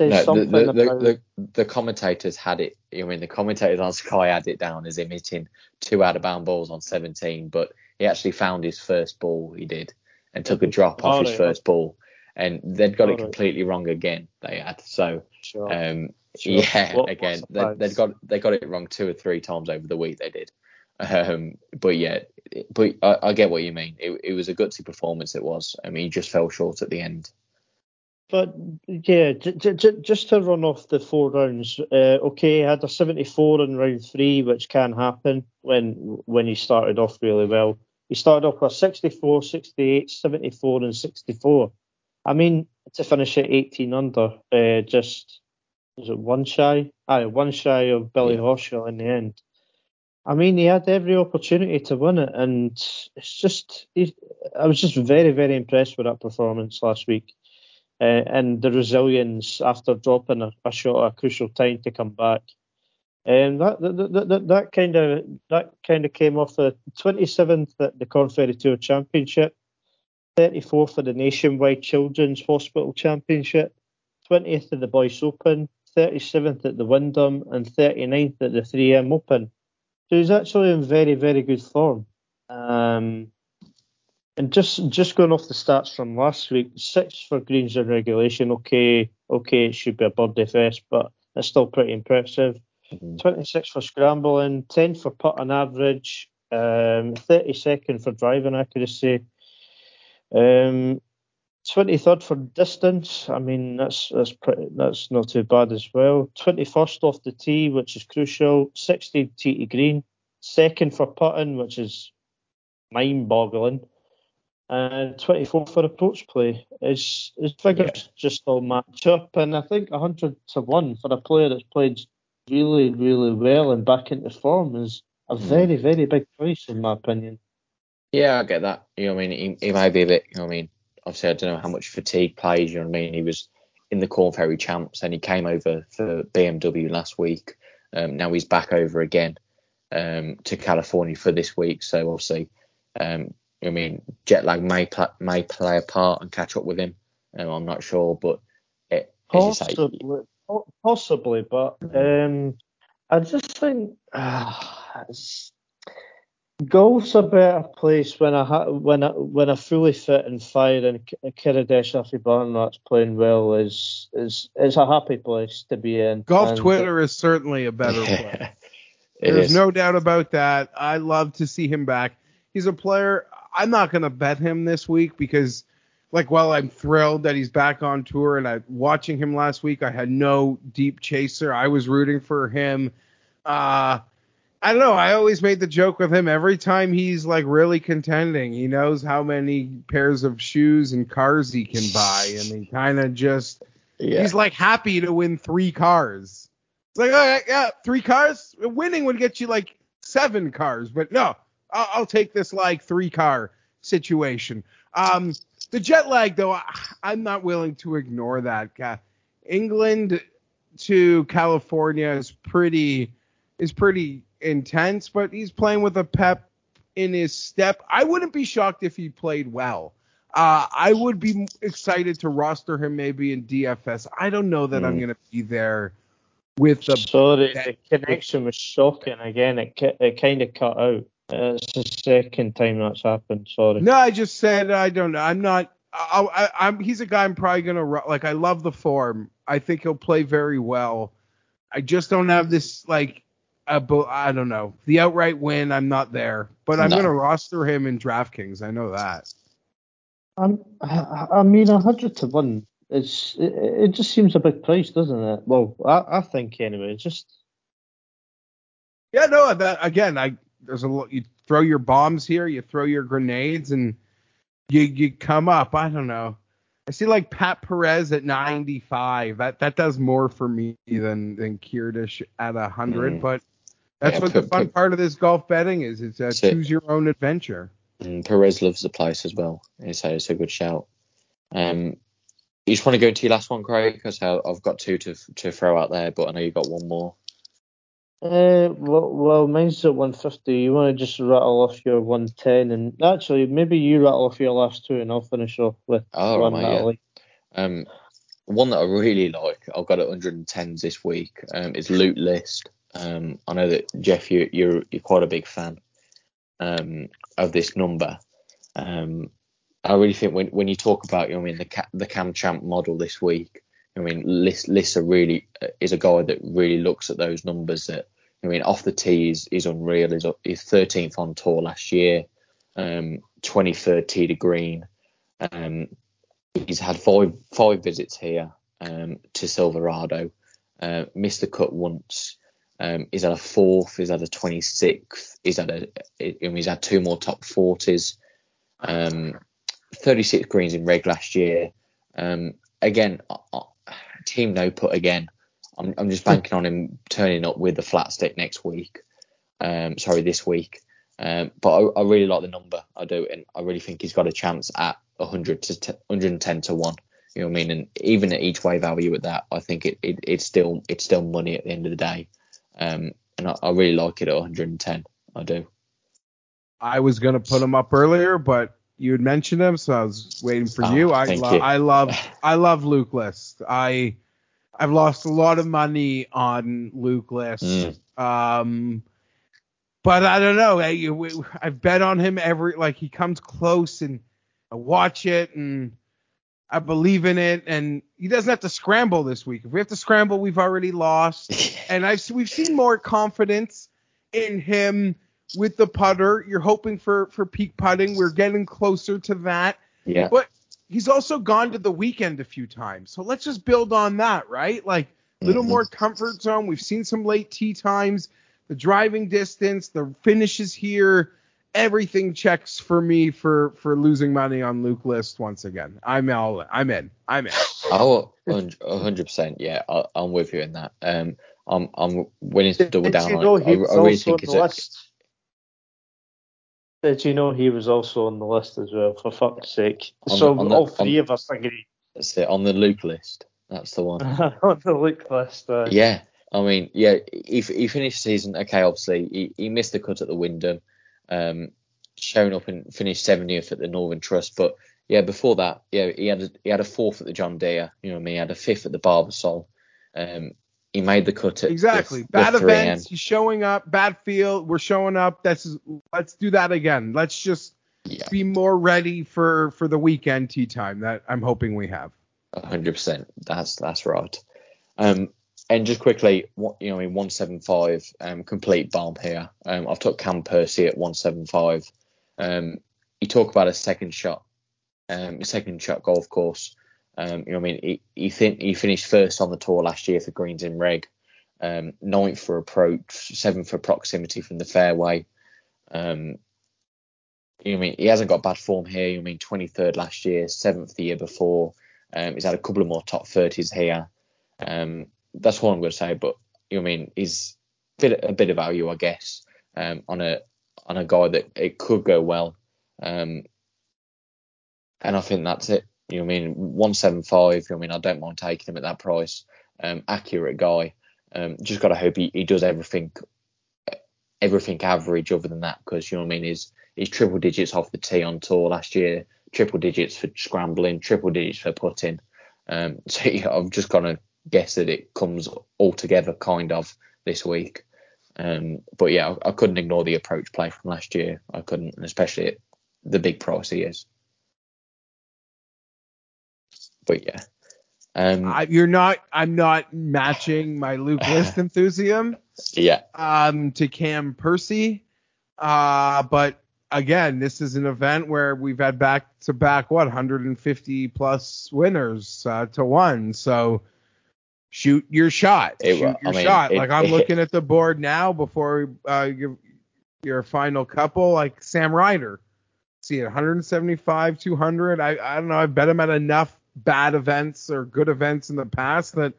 Speaker 1: No, the, the, the, the, commentators had it. I mean, the commentators on Sky had it down as him hitting two out of bound balls on 17, but he actually found his first ball. He did and took a drop off his first ball, and they'd got it completely wrong again. They had so. Sure. Um, Sure. Yeah, what, again, they, they got they got it wrong two or three times over the week. They did, um, but yeah, but I, I, get what you mean. It, it was a gutsy performance. It was. I mean, he just fell short at the end.
Speaker 2: But yeah, j- j- just to run off the four rounds, uh, okay, he had a 74 in round three, which can happen when when he started off really well. He started off with 64, 68, 74, and 64. I mean, to finish at 18 under, uh, just was it one shy? Aye, one shy of Billy yeah. Horschel in the end. I mean, he had every opportunity to win it, and it's just he's, I was just very, very impressed with that performance last week. Uh, and the resilience after dropping a, a shot at a crucial time to come back. And that that, that, that kind of that kind of came off the 27th at the Korn Ferry Tour Championship, 34th at the Nationwide Children's Hospital Championship, 20th at the Boise Open, 37th at the Wyndham, and 39th at the 3M Open. So he's actually in very, very good form. Um, and just just going off the stats from last week, six for greens in regulation. Okay, okay, it should be a birdie fest, but it's still pretty impressive. Mm-hmm. 26 for scrambling, 10 for putt on average, um, 32nd for driving accuracy, um, 23rd for distance. I mean, that's that's pretty, that's not too bad as well. 21st off the tee, which is crucial. 16 tee to green. Second for putting, which is mind-boggling. And 24th for approach play. His his figures yeah. just all match up, and I think 100 to one for a player that's played really, really well and back into form is a hmm. very, very big price in my opinion.
Speaker 1: Yeah, I get that. You know, what I mean, he, he may be a bit. You know, what I mean, obviously, I don't know how much fatigue plays. You know what I mean? He was in the Korn Ferry Champs, and he came over for BMW last week. Um, now he's back over again um, to California for this week. So obviously, um, I mean, jet lag may play, may play a part and catch up with him. Um, I'm not sure, but it,
Speaker 2: possibly, possibly, but um, I just think uh, golf's a better place when I ha- when I when I fully fit and fire and Kiradech Aphibarnrat's playing well is is is a happy place to be in.
Speaker 3: Golf and, Twitter is certainly a better place. There's is. no doubt about that. I love to see him back. He's a player. I'm not gonna bet him this week because, like, while I'm thrilled that he's back on tour and I watching him last week, I had no deep chaser. I was rooting for him. Uh, I don't know. I always made the joke with him every time he's like really contending. He knows how many pairs of shoes and cars he can buy, and he kind of just yeah. he's like happy to win three cars. It's like, oh yeah, three cars. Winning would get you like seven cars, but no, I'll, I'll take this like three car situation. Um, the jet lag though, I, I'm not willing to ignore that. Uh, England to California is pretty is pretty intense, but he's playing with a pep in his step. I wouldn't be shocked if he played well. Uh, I would be excited to roster him maybe in DFS. I don't know that mm. I'm hmm. going to be there with the.
Speaker 2: Sorry, the connection was shocking again. It it kind of cut out. It's the second time that's happened. Sorry.
Speaker 3: No, I just said I don't know. I'm not. I, I, am He's a guy I'm probably gonna like. I love the form. I think he'll play very well. I just don't have this like uh, I don't know. The outright win, I'm not there, but I'm no. going to roster him in DraftKings. I know that.
Speaker 2: Um, I mean, a hundred to one. It's it, it, just seems a big price, doesn't it? Well, I, I think anyway. It's just.
Speaker 3: Yeah, no. That again, I there's a lot. You throw your bombs here, you throw your grenades, and you you come up. I don't know. I see like Pat Perez at 95. That that does more for me than than Kiradech at 100. Mm. But that's yeah, what the fun part of this golf betting is. It's a choose your own adventure.
Speaker 1: And Perez loves the place as well. It's a, it's a good shout. Um, you just want to go to your last one, Craig? Because I've got two to to throw out there, but I know you've got one more.
Speaker 2: Uh, well, well, mine's at 150. You want to just rattle off your 110, and actually, maybe you rattle off your last two, and I'll finish off with oh, one that yeah. like.
Speaker 1: Um, one that I really like, I've got at 110s this week, um, is Luke List. Um, I know that Jeff, you, you're you're quite a big fan um, of this number. Um, I really think when when you talk about, you know, I mean, the the Cam Champ model this week, I mean, Lissa really uh, is a guy that really looks at those numbers. That I mean, off the tee is, is unreal. He's, he's 13th on tour last year, um, 23rd tee to green. Um, he's had five five visits here um, to Silverado. Uh, missed the cut once. Um, he's had a fourth. He's had a 26th. He's had a. He's had two more top 40s. Um, 36 greens in reg last year. Um, again, uh, team no put again. I'm, I'm just banking on him turning up with the flat stick next week. Um, sorry, this week. Um, but I, I, really like the number. I do, and I really think he's got a chance at 100 to t- 110 to one. You know what I mean? And even at each way value at that, I think it, it it's still it's still money at the end of the day. Um, and I, I really like it at 110. I do.
Speaker 3: I was gonna put him up earlier, but you had mentioned him, so I was waiting for oh, you. I lo- you. I love I love Luke List. I I've lost a lot of money on Luke List. Mm. Um, but I don't know. I, I've bet on him every like he comes close and I watch it and I believe in it, and he doesn't have to scramble this week. If we have to scramble, we've already lost. and I've we've seen more confidence in him with the putter. You're hoping for for peak putting. We're getting closer to that.
Speaker 1: Yeah.
Speaker 3: But he's also gone to the weekend a few times. So let's just build on that, right? Like a little mm-hmm. more comfort zone. We've seen some late tee times, the driving distance, the finishes here. Everything checks for me for for losing money on Luke List once again. I'm all I'm in. I'm in.
Speaker 1: Oh, 100 percent. Yeah, I, am with you in that. Um, I'm I'm willing to double down on it. I, I really think it's a,
Speaker 2: did you know he was also on the list as well? For fuck's sake! On so the, all three on, of us agree.
Speaker 1: That's it on the Luke List. That's the one.
Speaker 2: on the Luke List. Uh.
Speaker 1: Yeah, I mean, yeah, he, he finished season. Okay, obviously he, he missed the cut at the Wyndham, um, showing up and finished 70th at the Northern Trust. But yeah, before that, yeah, he had a, he had a fourth at the John Deere. You know what I mean? He had a fifth at the Barbasol. Um, he made the cut at
Speaker 3: exactly
Speaker 1: the,
Speaker 3: bad the events. He's showing up. Bad field. We're showing up. That's let's do that again. Let's just yeah. be more ready for for the weekend tea time that I'm hoping we have.
Speaker 1: hundred percent. That's that's right. Um, and just quickly, you know, in 175, um, complete bomb here. Um, I've took Cam Percy at 175. Um, you talk about a second shot, um, second shot golf course. Um, you know, I mean, he he, think, he finished first on the tour last year for greens in reg, um, ninth for approach, seventh for proximity from the fairway. Um, you know, I mean, he hasn't got bad form here. You know, I mean, 23rd last year, seventh the year before. Um, he's had a couple of more top 30s here. Um, that's what I'm going to say. But you know, I mean, he's a bit, a bit of value, I guess, um, on a on a guy that it could go well. Um, and I think that's it. You know I mean? 175, you know I mean? I don't mind taking him at that price. Um, accurate guy. Um, just got to hope he, he does everything everything average other than that because, you know what I mean? He's, he's triple digits off the tee on tour last year, triple digits for scrambling, triple digits for putting. Um, so yeah, I've just got to guess that it comes all together kind of this week. Um, but yeah, I, I, couldn't ignore the approach play from last year. I couldn't, and especially the big price he is. But yeah. Um,
Speaker 3: I, you're not. I'm not matching my Luke List enthusiasm.
Speaker 1: Yeah.
Speaker 3: Um, to Cam Percy. Uh, but again, this is an event where we've had back to back what 150 plus winners uh, to one. So shoot your shot. It, shoot your I mean, shot. It, like I'm it, looking at the board now before uh, your your final couple. Like Sam Ryder, see 175, 200. I I don't know. I've bet him at enough bad events or good events in the past that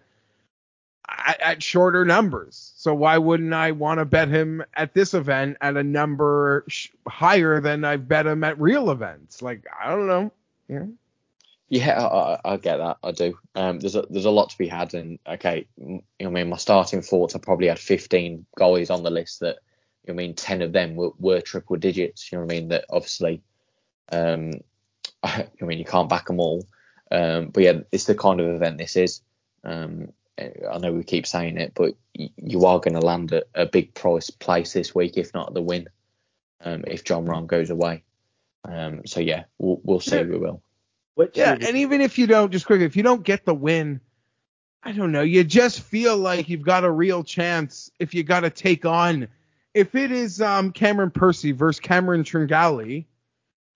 Speaker 3: at shorter numbers. So why wouldn't I want to bet him at this event at a number sh- higher than I've bet him at real events? Like I don't know. Yeah.
Speaker 1: Yeah, I, I, get that. I do. Um, there's a there's a lot to be had, and okay, you know, I mean, my starting thoughts, I probably had 15 goalies on the list that, you know, I mean, 10 of them were, were triple digits. You know what I mean? That obviously, um, I, I mean, you can't back them all. Um, but yeah, it's the kind of event this is. Um, I know we keep saying it, but you are going to land at a big price place this week, if not the win, um, if Jon Rahm goes away. Um, so yeah, we'll, we'll see. We will.
Speaker 3: Yeah, and even if you don't, just quickly, if you don't get the win, I don't know, you just feel like you've got a real chance if you got to take on. If it is um, Cameron Percy versus Cameron Tringale,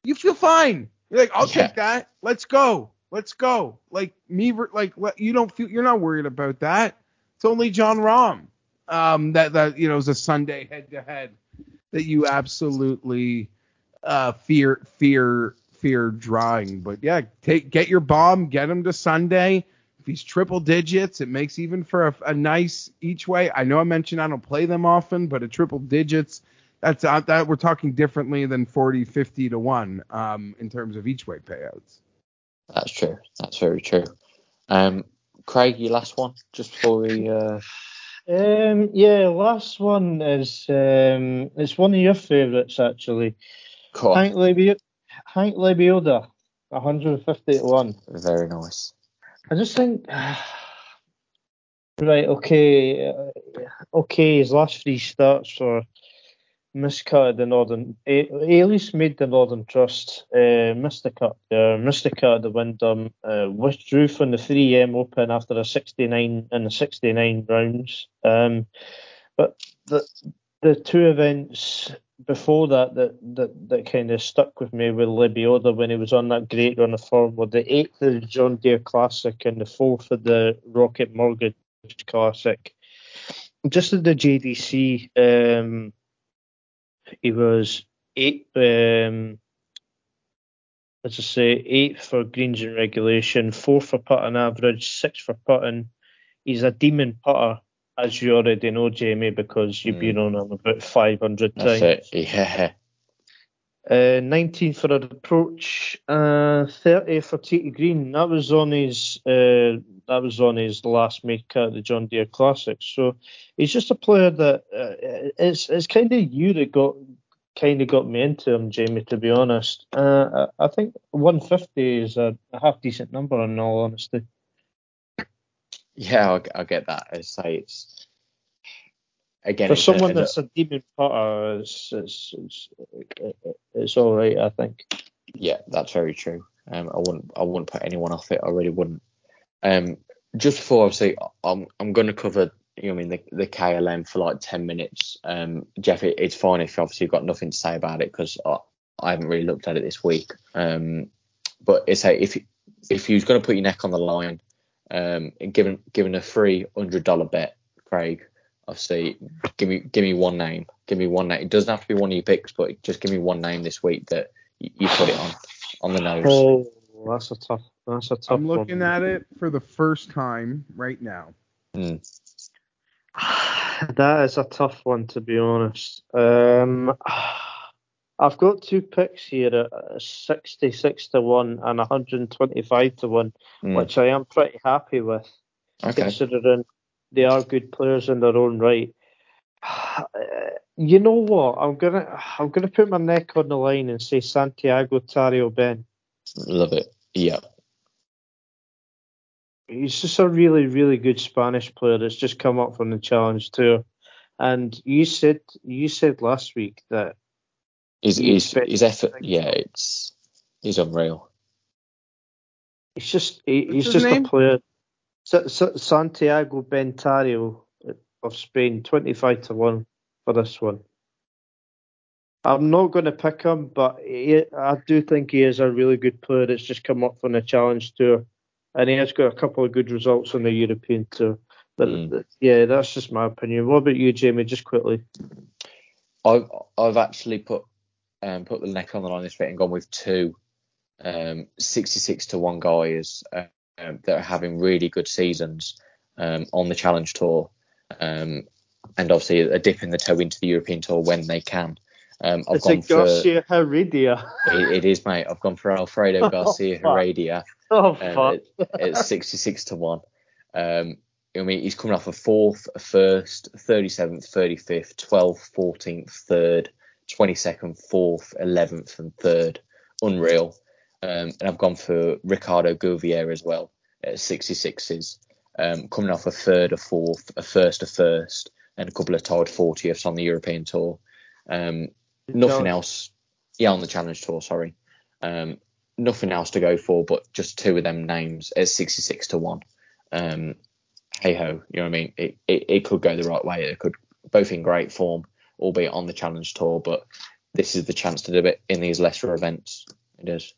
Speaker 3: you feel fine. You're like, I'll yeah. take that. Let's go. Let's go. Like me, like you don't feel you're not worried about that. It's only Jon Rahm. Um, that that you know is a Sunday head to head that you absolutely uh fear fear fear drawing. But yeah, take get your bomb, get him to Sunday. If he's triple digits, it makes even for a, a nice each way. I know I mentioned I don't play them often, but a triple digits, that's uh, that we're talking differently than 40, 50 to one um, in terms of each way payouts.
Speaker 1: That's true. That's very true. Um, Craig, your last one, just before we. Uh...
Speaker 2: Um, yeah, last one is um, it's one of your favourites actually. Cool. Hank Lebioda, Hank Lebioda, 150 to one.
Speaker 1: Very nice.
Speaker 2: I just think. Right, okay, uh, okay. His last three starts were miscut the Northern. At least made the Northern Trust. Uh, missed the cut there. Missed the cut at the Wyndham. Uh, withdrew from the 3M Open after a 69 and the 69 rounds. Um, but the the two events before that that that, that kind of stuck with me with Lebioda when he was on that great run of form were the eighth of the John Deere Classic and the fourth of the Rocket Mortgage Classic. Just at the JDC, um, he was eight. Um, let's just say eight for greens and regulation, four for putting average, six for putting. He's a demon putter, as you already know, Jamie, because you've mm. been on him about 500 That's times.
Speaker 1: It. Yeah.
Speaker 2: Uh, 19 for an approach, uh, 30 for Tee Green. That was on his uh, that was on his last make at the John Deere Classic. So he's just a player that uh, it's it's kind of you that got kind of got me into him, Jamie. To be honest, uh, I think 150 is a, a, half decent number. In all honesty.
Speaker 1: Yeah, I, I get that. I say it's again
Speaker 2: for someone a, that's a demon putter, it's, it's, it's, it's all right, I think.
Speaker 1: Yeah, that's very true. Um, I wouldn't I wouldn't put anyone off it. I really wouldn't. Um, just before obviously, I'm I'm going to cover you know I mean the, the KLM for like 10 minutes. Um, Jeff, it, it's fine if obviously you've got nothing to say about it because I, I haven't really looked at it this week. Um, but it's a if if you're going to put your neck on the line, um, and given given a free hundred dollar bet, Craig, obviously give me give me one name. Give me one name. It doesn't have to be one of your picks, but just give me one name this week that you, you put it on on the nose.
Speaker 2: Oh, that's a tough. That's a tough.
Speaker 3: I'm looking one. at it for the first time right now.
Speaker 1: Mm.
Speaker 2: That is a tough one to be honest. Um, I've got two picks here at 66 to 1 and 125 to 1, mm. which I am pretty happy with, okay. considering they are good players in their own right. You know what? I'm gonna I'm gonna put my neck on the line and say Santiago Tario Ben.
Speaker 1: Love it. Yeah.
Speaker 2: He's just a really, really good Spanish player that's just come up from the Challenge Tour. And you said you said last week that
Speaker 1: his his, his effort, yeah, it's he's unreal.
Speaker 2: He's just he, he's just name? a player. Santiago Bentario of Spain, 25 to 1 for this one. I'm not going to pick him, but he, I do think he is a really good player that's just come up from the Challenge Tour. And he has got a couple of good results on the European Tour. But mm. yeah, that's just my opinion. What about you, Jamie? Just quickly.
Speaker 1: I've I've actually put um, put the neck on the line this week and gone with two. Um, 66 to one guys. Uh, um, that are having really good seasons um, on the Challenge Tour, um, and obviously a dip in the toe into the European Tour when they can. Um,
Speaker 2: I've it's gone for Garcia Heredia.
Speaker 1: it, it is, mate. I've gone for Alfredo Garcia oh, Heredia.
Speaker 2: Oh, fuck.
Speaker 1: At, at 66 to 1. Um, I mean, he's coming off a fourth, a first, 37th, 35th, 12th, 14th, 3rd, 22nd, 4th, 11th, and 3rd. Unreal. Um, and I've gone for Ricardo Gouveia as well at 66s, um, coming off a third, a fourth, a first, a first, and a couple of tied 40ths on the European Tour. Um, nothing else. Yeah, on the Challenge Tour, sorry. Um, nothing else to go for, but just two of them names at 66 to 1. Um, hey ho, you know what I mean? It, it, it could go the right way. It could both in great form, albeit on the Challenge Tour, but this is the chance to do it in these lesser events. It is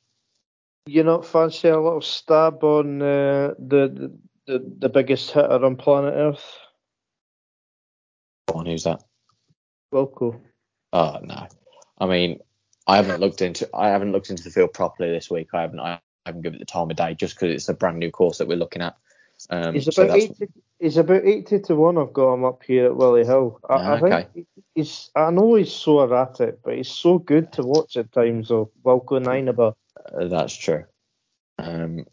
Speaker 2: You're not fancy a little stab on uh, the, the the biggest hitter on planet Earth?
Speaker 1: On who's that?
Speaker 2: Wilco.
Speaker 1: Oh no, I mean I haven't looked into I haven't looked into the field properly this week. I haven't I haven't given it the time of day just because it's a brand new course that we're looking at. Um,
Speaker 2: he's about so 80, he's about eighty to one. I've got him up here at Willie Hill. I,
Speaker 1: Ah,
Speaker 2: I think he's. I know he's so erratic, but he's so good to watch at times. Of Wilco Nienaber.
Speaker 1: Uh, that's true. Um,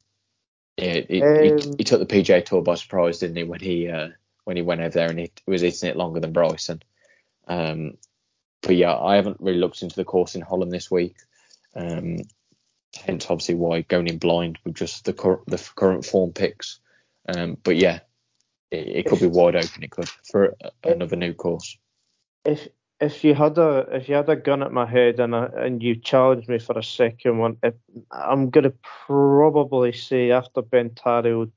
Speaker 1: yeah, he,
Speaker 2: Um,
Speaker 1: he, he took the PJ Tour by surprise, didn't he? When he uh, when he went over there and he was eating it longer than Bryson. Um, but yeah, I haven't really looked into the course in Holland this week. Um, hence, obviously, why going in blind with just the cur- the current form picks. Um, but yeah, it, it could be wide open. It could for another new course.
Speaker 2: If if you had a if you had a gun at my head and a, and you challenged me for a second one, if, I'm gonna probably say after Bentario,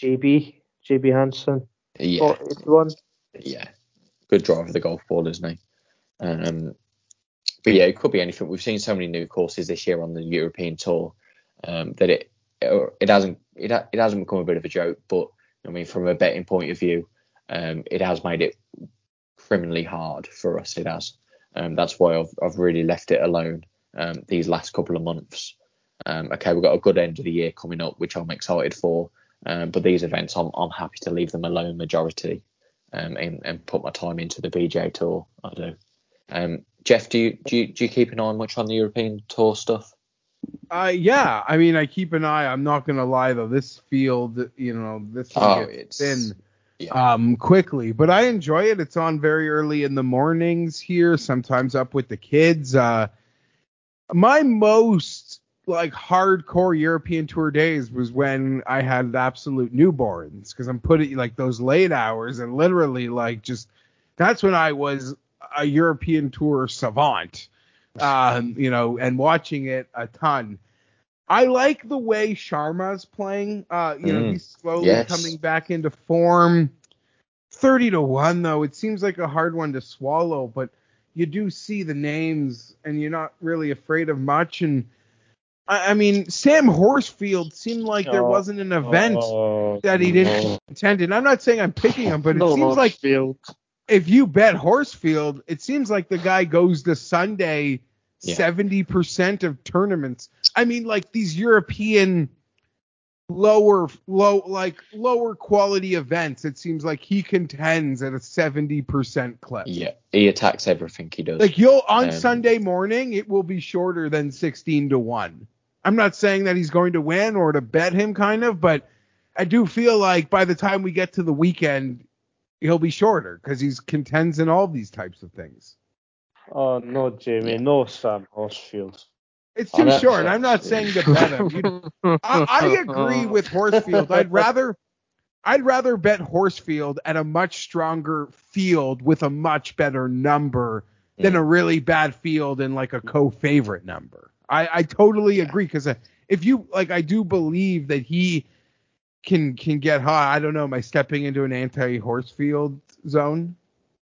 Speaker 2: JB JB Hansen.
Speaker 1: Yeah,
Speaker 2: one.
Speaker 1: yeah, good drive of the golf ball, isn't he? Um, but yeah, it could be anything. We've seen so many new courses this year on the European Tour um, that it it hasn't it, it hasn't become a bit of a joke. But I mean, from a betting point of view, um, it has made it criminally hard for us. It has. Um, that's why I've I've really left it alone um, these last couple of months. Um, okay, we've got a good end of the year coming up, which I'm excited for. Um, but these events, I'm I'm happy to leave them alone majority, um, and, and put my time into the BJ Tour. I do. Um, Jeff, do you, do you do you keep an eye much on the European Tour stuff?
Speaker 3: Uh, yeah, I mean, I keep an eye. I'm not gonna lie though, this field, you know, this thing
Speaker 1: Oh,
Speaker 3: gets thin
Speaker 1: Yeah.
Speaker 3: um quickly, but I enjoy it. It's on very early in the mornings here, sometimes up with the kids. Uh, my most like hardcore European tour days was when I had absolute newborns because I'm putting like those late hours and literally like just that's when I was a European tour savant, um, you know, and watching it a ton. I like the way Sharma's playing. Uh, you know,
Speaker 1: Mm,
Speaker 3: he's slowly
Speaker 1: yes.
Speaker 3: coming back into form. Thirty to one though, it seems like a hard one to swallow, but you do see the names and you're not really afraid of much. And I, I mean, Sam Horsfield seemed like there
Speaker 2: Oh,
Speaker 3: wasn't an event
Speaker 2: Oh,
Speaker 3: that he didn't attend. And I'm not saying I'm picking him, but it
Speaker 2: no,
Speaker 3: seems like
Speaker 2: Horsfield.
Speaker 3: if you bet Horsfield, it seems like the guy goes to Sunday
Speaker 1: Yeah.
Speaker 3: seventy percent of tournaments. I mean, like these European lower low like lower quality events, it seems like he contends at a seventy percent clip.
Speaker 1: Yeah, he attacks everything he does.
Speaker 3: Like you'll on
Speaker 1: Um,
Speaker 3: Sunday morning, it will be shorter than sixteen to one. I'm not saying that he's going to win or to bet him, kind of, but I do feel like by the time we get to the weekend, he'll be shorter because he's contends in all these types of things.
Speaker 2: Oh no, Jamie,
Speaker 1: Yeah.
Speaker 2: no Sam Horsfield.
Speaker 3: It's too
Speaker 1: that-
Speaker 3: short. I'm not saying to bet him. You- I, I agree with Horsfield. I'd rather I'd rather bet Horsfield at a much stronger field with a much better number than a mm. really bad field and like a co-favorite number. I, I totally agree because uh, if you like, I do believe that he can can get high. I don't know. Am I stepping into an anti-Horsfield zone?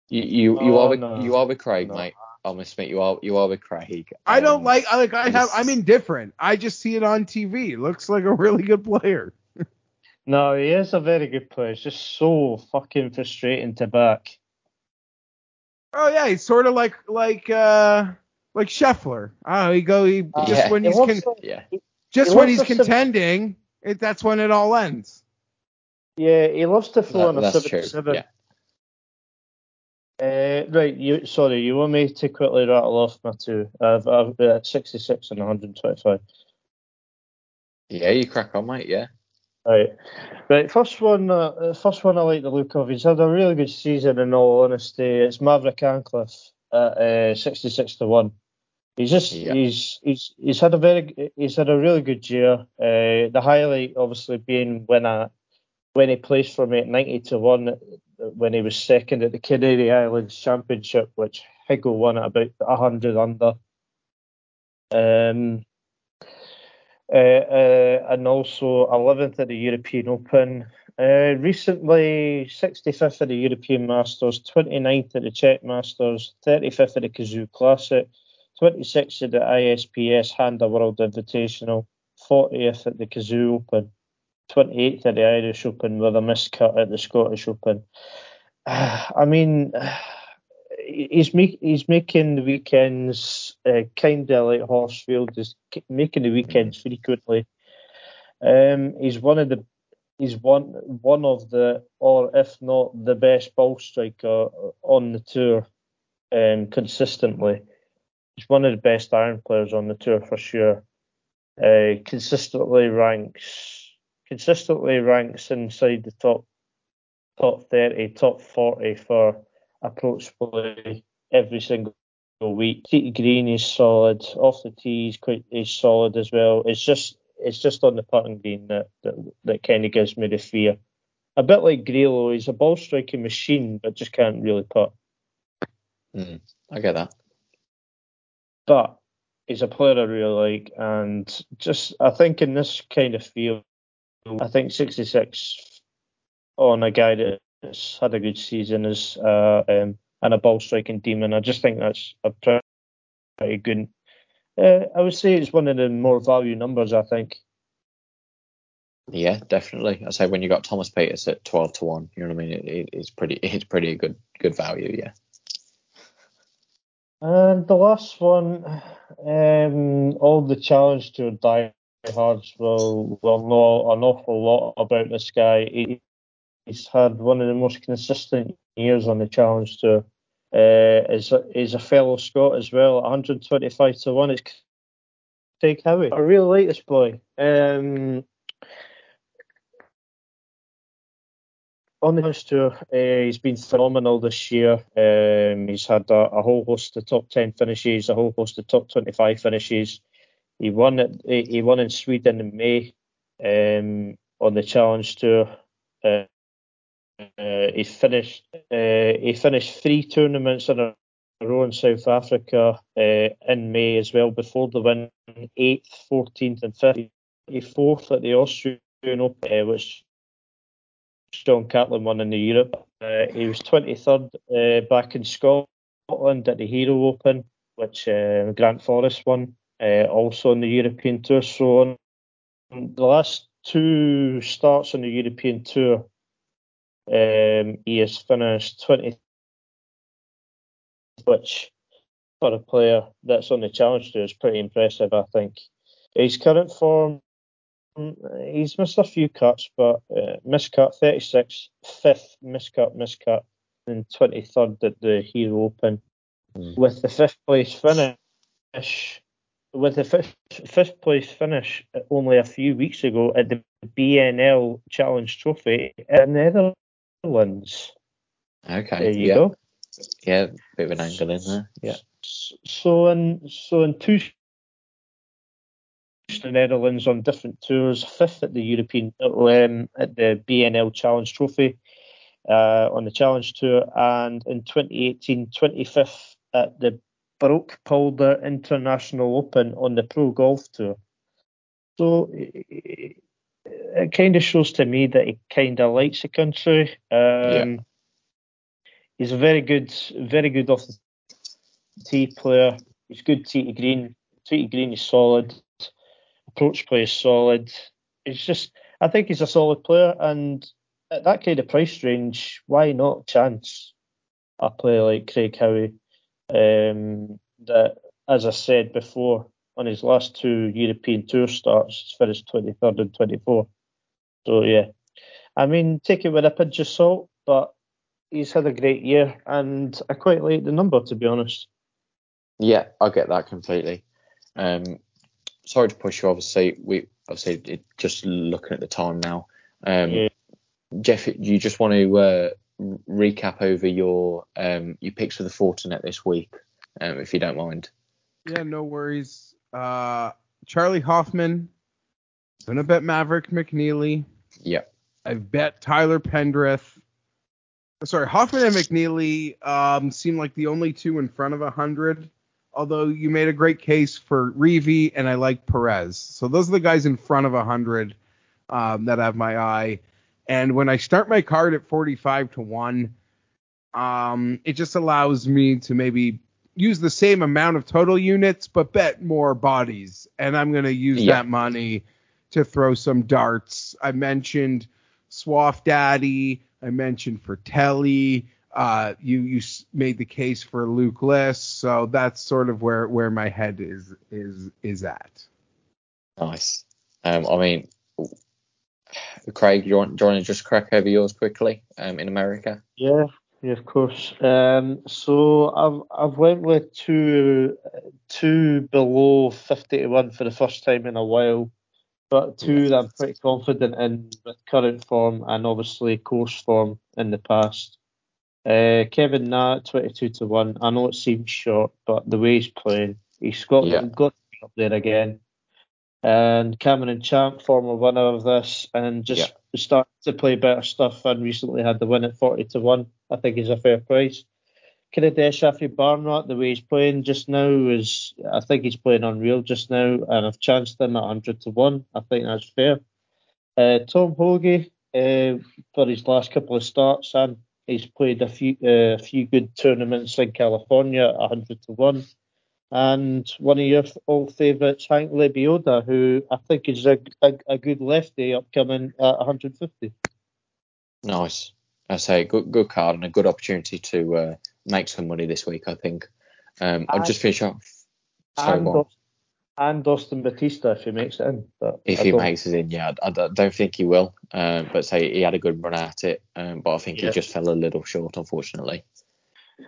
Speaker 1: you you, you
Speaker 2: Oh,
Speaker 1: are with,
Speaker 2: no.
Speaker 1: you are with Craig,
Speaker 2: No.
Speaker 1: mate. I'll admit you are you are with Craig.
Speaker 3: I don't
Speaker 1: Um,
Speaker 3: like. Like. I have. I'm indifferent. I just see it on TV. It looks like a really good player.
Speaker 2: No, he is a very good player. It's just so fucking frustrating to back.
Speaker 3: Oh yeah, he's sort of like like uh like Scheffler. Oh, he go he
Speaker 2: Uh,
Speaker 3: just
Speaker 1: Yeah.
Speaker 3: when he's con-
Speaker 2: to-
Speaker 1: Yeah,
Speaker 3: just
Speaker 2: he
Speaker 3: when he's
Speaker 2: to sub-
Speaker 3: contending, it, that's when it all ends.
Speaker 2: yeah, he loves to throw
Speaker 1: that,
Speaker 2: on a
Speaker 1: that's true.
Speaker 2: 77.
Speaker 1: Yeah.
Speaker 2: Uh, right, you sorry, you want me to quickly rattle off my two? I've, I've uh, 66 and 125.
Speaker 1: Yeah, you crack on, mate. Yeah.
Speaker 2: Right, right. First one, uh, first one I like the look of. He's had a really good season. In all honesty, it's Maverick Antcliff at uh, 66 to one. He's just
Speaker 1: Yeah.
Speaker 2: he's he's he's had a very he's had a really good year. Uh, the highlight obviously being when I when he placed for me at 90 to one when he was second at the Canary Islands Championship, which Higgo won at about 100 under. Um, uh, uh, and also 11th at the European Open. Uh, recently, 65th at the European Masters, 29th at the Czech Masters, 35th at the Cazoo Classic, 26th at the ISPS Handa World Invitational, 40th at the Cazoo Open, 28th at the Irish Open with a miscut at the Scottish Open. I mean, he's make, he's making the weekends uh, kind of like Horsfield is making the weekends frequently. Um, he's one of the he's one one of the, or if not the best ball striker on the tour, um, consistently. He's one of the best iron players on the tour for sure. Uh, consistently ranks consistently ranks inside the top top 30, top 40 for approach play every single week. Tee green is solid. Off the tee, he's quite he's solid as well. It's just it's just on the putting green that that, that kind of gives me the fear. A bit like Grillo, he's a ball striking machine, but just can't really putt.
Speaker 1: Mm, I get that.
Speaker 2: But he's a player I really like, and just I think in this kind of field, I think 66 on a guy that's had a good season is uh, um, and a ball striking demon. I just think that's a pretty good. Uh, I would say it's one of the more value numbers. I think.
Speaker 1: Yeah, definitely. I say when you got Thomas Pieters at twelve to one, you know what I mean. It, it, it's pretty, it's pretty good, good value. Yeah.
Speaker 2: And the last one, um, all the challenge to diehards will will know an awful lot about this guy. He, he's had one of the most consistent years on the challenge tour. Uh, is a, fellow Scot as well, 125 to one. It's Craig Howie. I really like this boy. Um, on the house tour, uh, he's been phenomenal this year. Um, he's had a, a, whole host of top 10 finishes, a whole host of top 25 finishes. He won it. He won in Sweden in May um, on the Challenge Tour. Uh, uh, he finished. Uh, he finished three tournaments in a row in South Africa uh, in May as well. Before the win, eighth, fourteenth, and fifth. Fourth at the Austrian Open, uh, which John Catlin won in the Europe. Uh, he was 23rd uh, back in Scotland at the Hero Open, which uh, Grant Forrest won, uh, also on the European Tour. So on the last two starts on the European Tour, um, he has finished 20th, which for a player that's on the Challenge Tour is pretty impressive, I think. His current form he's missed a few cuts, but uh, miscut 36, fifth missed cut, missed cut, and 23rd at the Hero Open. Mm. With the fifth place finish, with the fifth, fifth place finish only a few weeks ago at the BNL Challenge Trophy in the Netherlands.
Speaker 1: Okay.
Speaker 2: There you
Speaker 1: yeah.
Speaker 2: go.
Speaker 1: Yeah, bit of an angle in there. Yeah.
Speaker 2: So in so in two the Netherlands on different tours, fifth at the European um, at the BNL Challenge Trophy uh, on the Challenge Tour, and in 2018, 25th at the Brooksepolder International Open on the Pro Golf Tour. So it, it kind of shows to me that he kind of likes the country. Um, yeah. He's a very good, very good off the tee player. He's good tee to green. Tee to green is solid approach play is solid. It's just, I think he's a solid player, and at that kind of price range, why not chance a player like Craig Howie? Um, that, as I said before, on his last two European Tour starts, he's finished 23rd and 24th. So yeah, I mean, take it with a pinch of salt, but he's had a great year, and I quite like the number to be honest.
Speaker 1: Yeah, I get that completely. Um, sorry to push you. Obviously, we obviously it, just looking at the time now. Um, yeah. Jeff, you just want to uh, recap over your um, your picks for the Fortinet this week, um, if you don't mind.
Speaker 3: Yeah, no worries. Uh, Charley Hoffman. I'm Gonna bet Maverick McNealy.
Speaker 1: Yep.
Speaker 3: I've bet Taylor Pendrith. Sorry, Hoffman and McNealy um, seem like the only two in front of a 100 although you made a great case for Reavie and I like Perez. So those are the guys in front of a 100 um, that have my eye. And when I start my card at 45 to 1, um, it just allows me to maybe use the same amount of total units, but bet more bodies. And I'm going to use yeah. that money to throw some darts. I mentioned Swaff Daddy. I mentioned Frittelli. Uh, you you made the case for Luke List, so that's sort of where where my head is is is at.
Speaker 1: Nice. Um, I mean, Craig, do you want, do you want to just crack over yours quickly um, in America?
Speaker 2: Yeah, yeah, of course. Um, so I've I've went with two two below fifty to one for the first time in a while, but two that I'm pretty confident in with current form and obviously course form in the past. Uh, Kevin Na twenty two to one. I know it seems short, but the way he's playing, he's got yeah. got up there again and Cameron Champ, former winner of this, and just yeah. started to play better stuff and recently had the win at 40 to 1. I think is a fair price. Kiradech Aphibarnrat, the way he's playing just now is, I think he's playing unreal just now, and I've chanced him at 100 to 1. I think that's fair. Uh, Tom Hoge, uh, for his last couple of starts, and he's played a few uh, a few good tournaments in California at 100 to 1 and one of your old favourites, Hank Lebioda, who I think is a, a, a, good lefty upcoming at 150.
Speaker 1: Nice. I say good good card and a good opportunity to uh, make some money this week. I think. Um, I'll just finish off.
Speaker 2: Sorry, and, and Austin Batista if he makes it in. But
Speaker 1: if
Speaker 2: I
Speaker 1: he makes it in, yeah, I, I, don't think he will. Um, but say he had a good run at it, um, but I think yeah. he just fell a little short, unfortunately.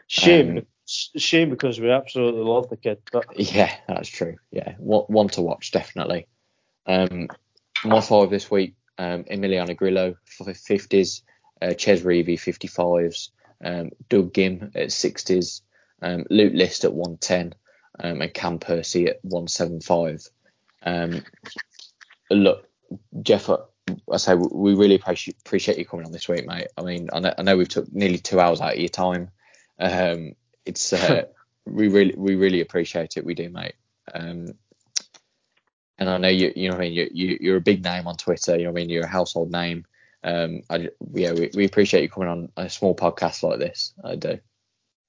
Speaker 2: Shame. Um, shame because we absolutely love the kid. But...
Speaker 1: Yeah, that's true. Yeah, one, one to watch definitely. Um, my five this week: um, Emiliano Grillo fifties, uh, Chez Reavie 55s, um, Doug Ghim at 60s, um, Luke List at 110, um, and Cam Percy at 175. Um, look, Jeff, I say we really appreciate, appreciate you coming on this week, mate. I mean, I know, I know we've took nearly two hours out of your time. Um, it's uh, we really we really appreciate it. We do, mate. Um, and I know you you know what I mean. You, you you're a big name on Twitter. You know what I mean. You're a household name. Um, I, yeah, we, we appreciate you coming on a small podcast like this. I do.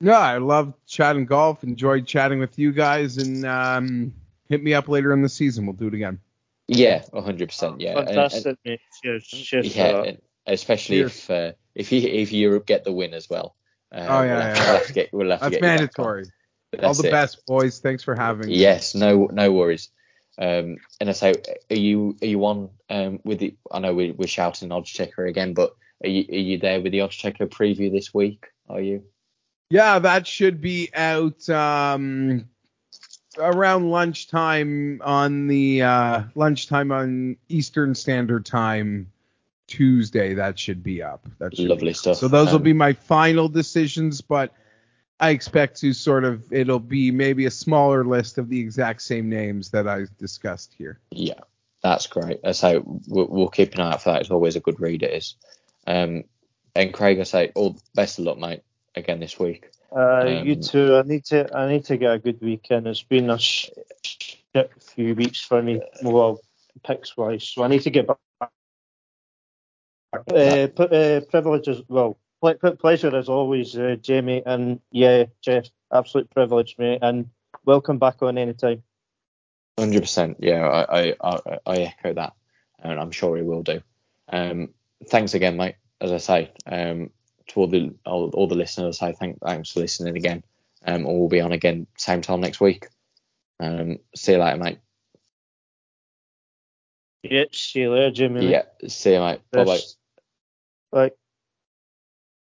Speaker 3: No, I love chatting golf. Enjoyed chatting with you guys, and um, hit me up later in the season. We'll do it again.
Speaker 1: Yeah, 100%. Yeah,
Speaker 2: fantastic, and, and, Cheers, cheers
Speaker 1: yeah, especially cheers. if uh, if you if you get the win as well.
Speaker 3: Uh, oh yeah, we'll have,
Speaker 1: yeah. We'll have to get. We'll have
Speaker 3: That's
Speaker 1: to get
Speaker 3: mandatory. All the it. best, boys. Thanks for having me.
Speaker 1: Yes, no, no worries. Um, and I say, are you are you on um, with the? I know we, we're shouting odds checker again, but are you are you there with the odds checker preview this week? Are you?
Speaker 3: Yeah, that should be out um, around lunchtime on the uh, lunchtime on Eastern Standard Time Tuesday. That should be up. That should
Speaker 1: lovely stuff.
Speaker 3: So those um, will be my final decisions, but I expect to sort of it'll be maybe a smaller list of the exact same names that I discussed here.
Speaker 1: Yeah, that's great. I say we'll, we'll, keep an eye out for that. It's always a good read. It is. Um, and Craig, I say all best of luck, mate, again this week.
Speaker 2: Uh, um, you too. I need to I need to get a good weekend. It's been a shit few weeks for me, well, picks wise. So I need to get back. Uh, uh, privileges, well, pleasure as always, uh, Jamie, and yeah, Jeff, absolute privilege, mate, and welcome back on anytime.
Speaker 1: Hundred percent, yeah, I, I, I echo that, and I'm sure he will do. Um, thanks again, mate. As I say, um, to all the all, all the listeners, I thank, thanks for listening again. Um, and we'll be on again same time next week. Um, see you later, mate.
Speaker 2: Yeah, see you later, Jimmy.
Speaker 1: Yeah, see you, mate. Bye bye.
Speaker 2: Bye.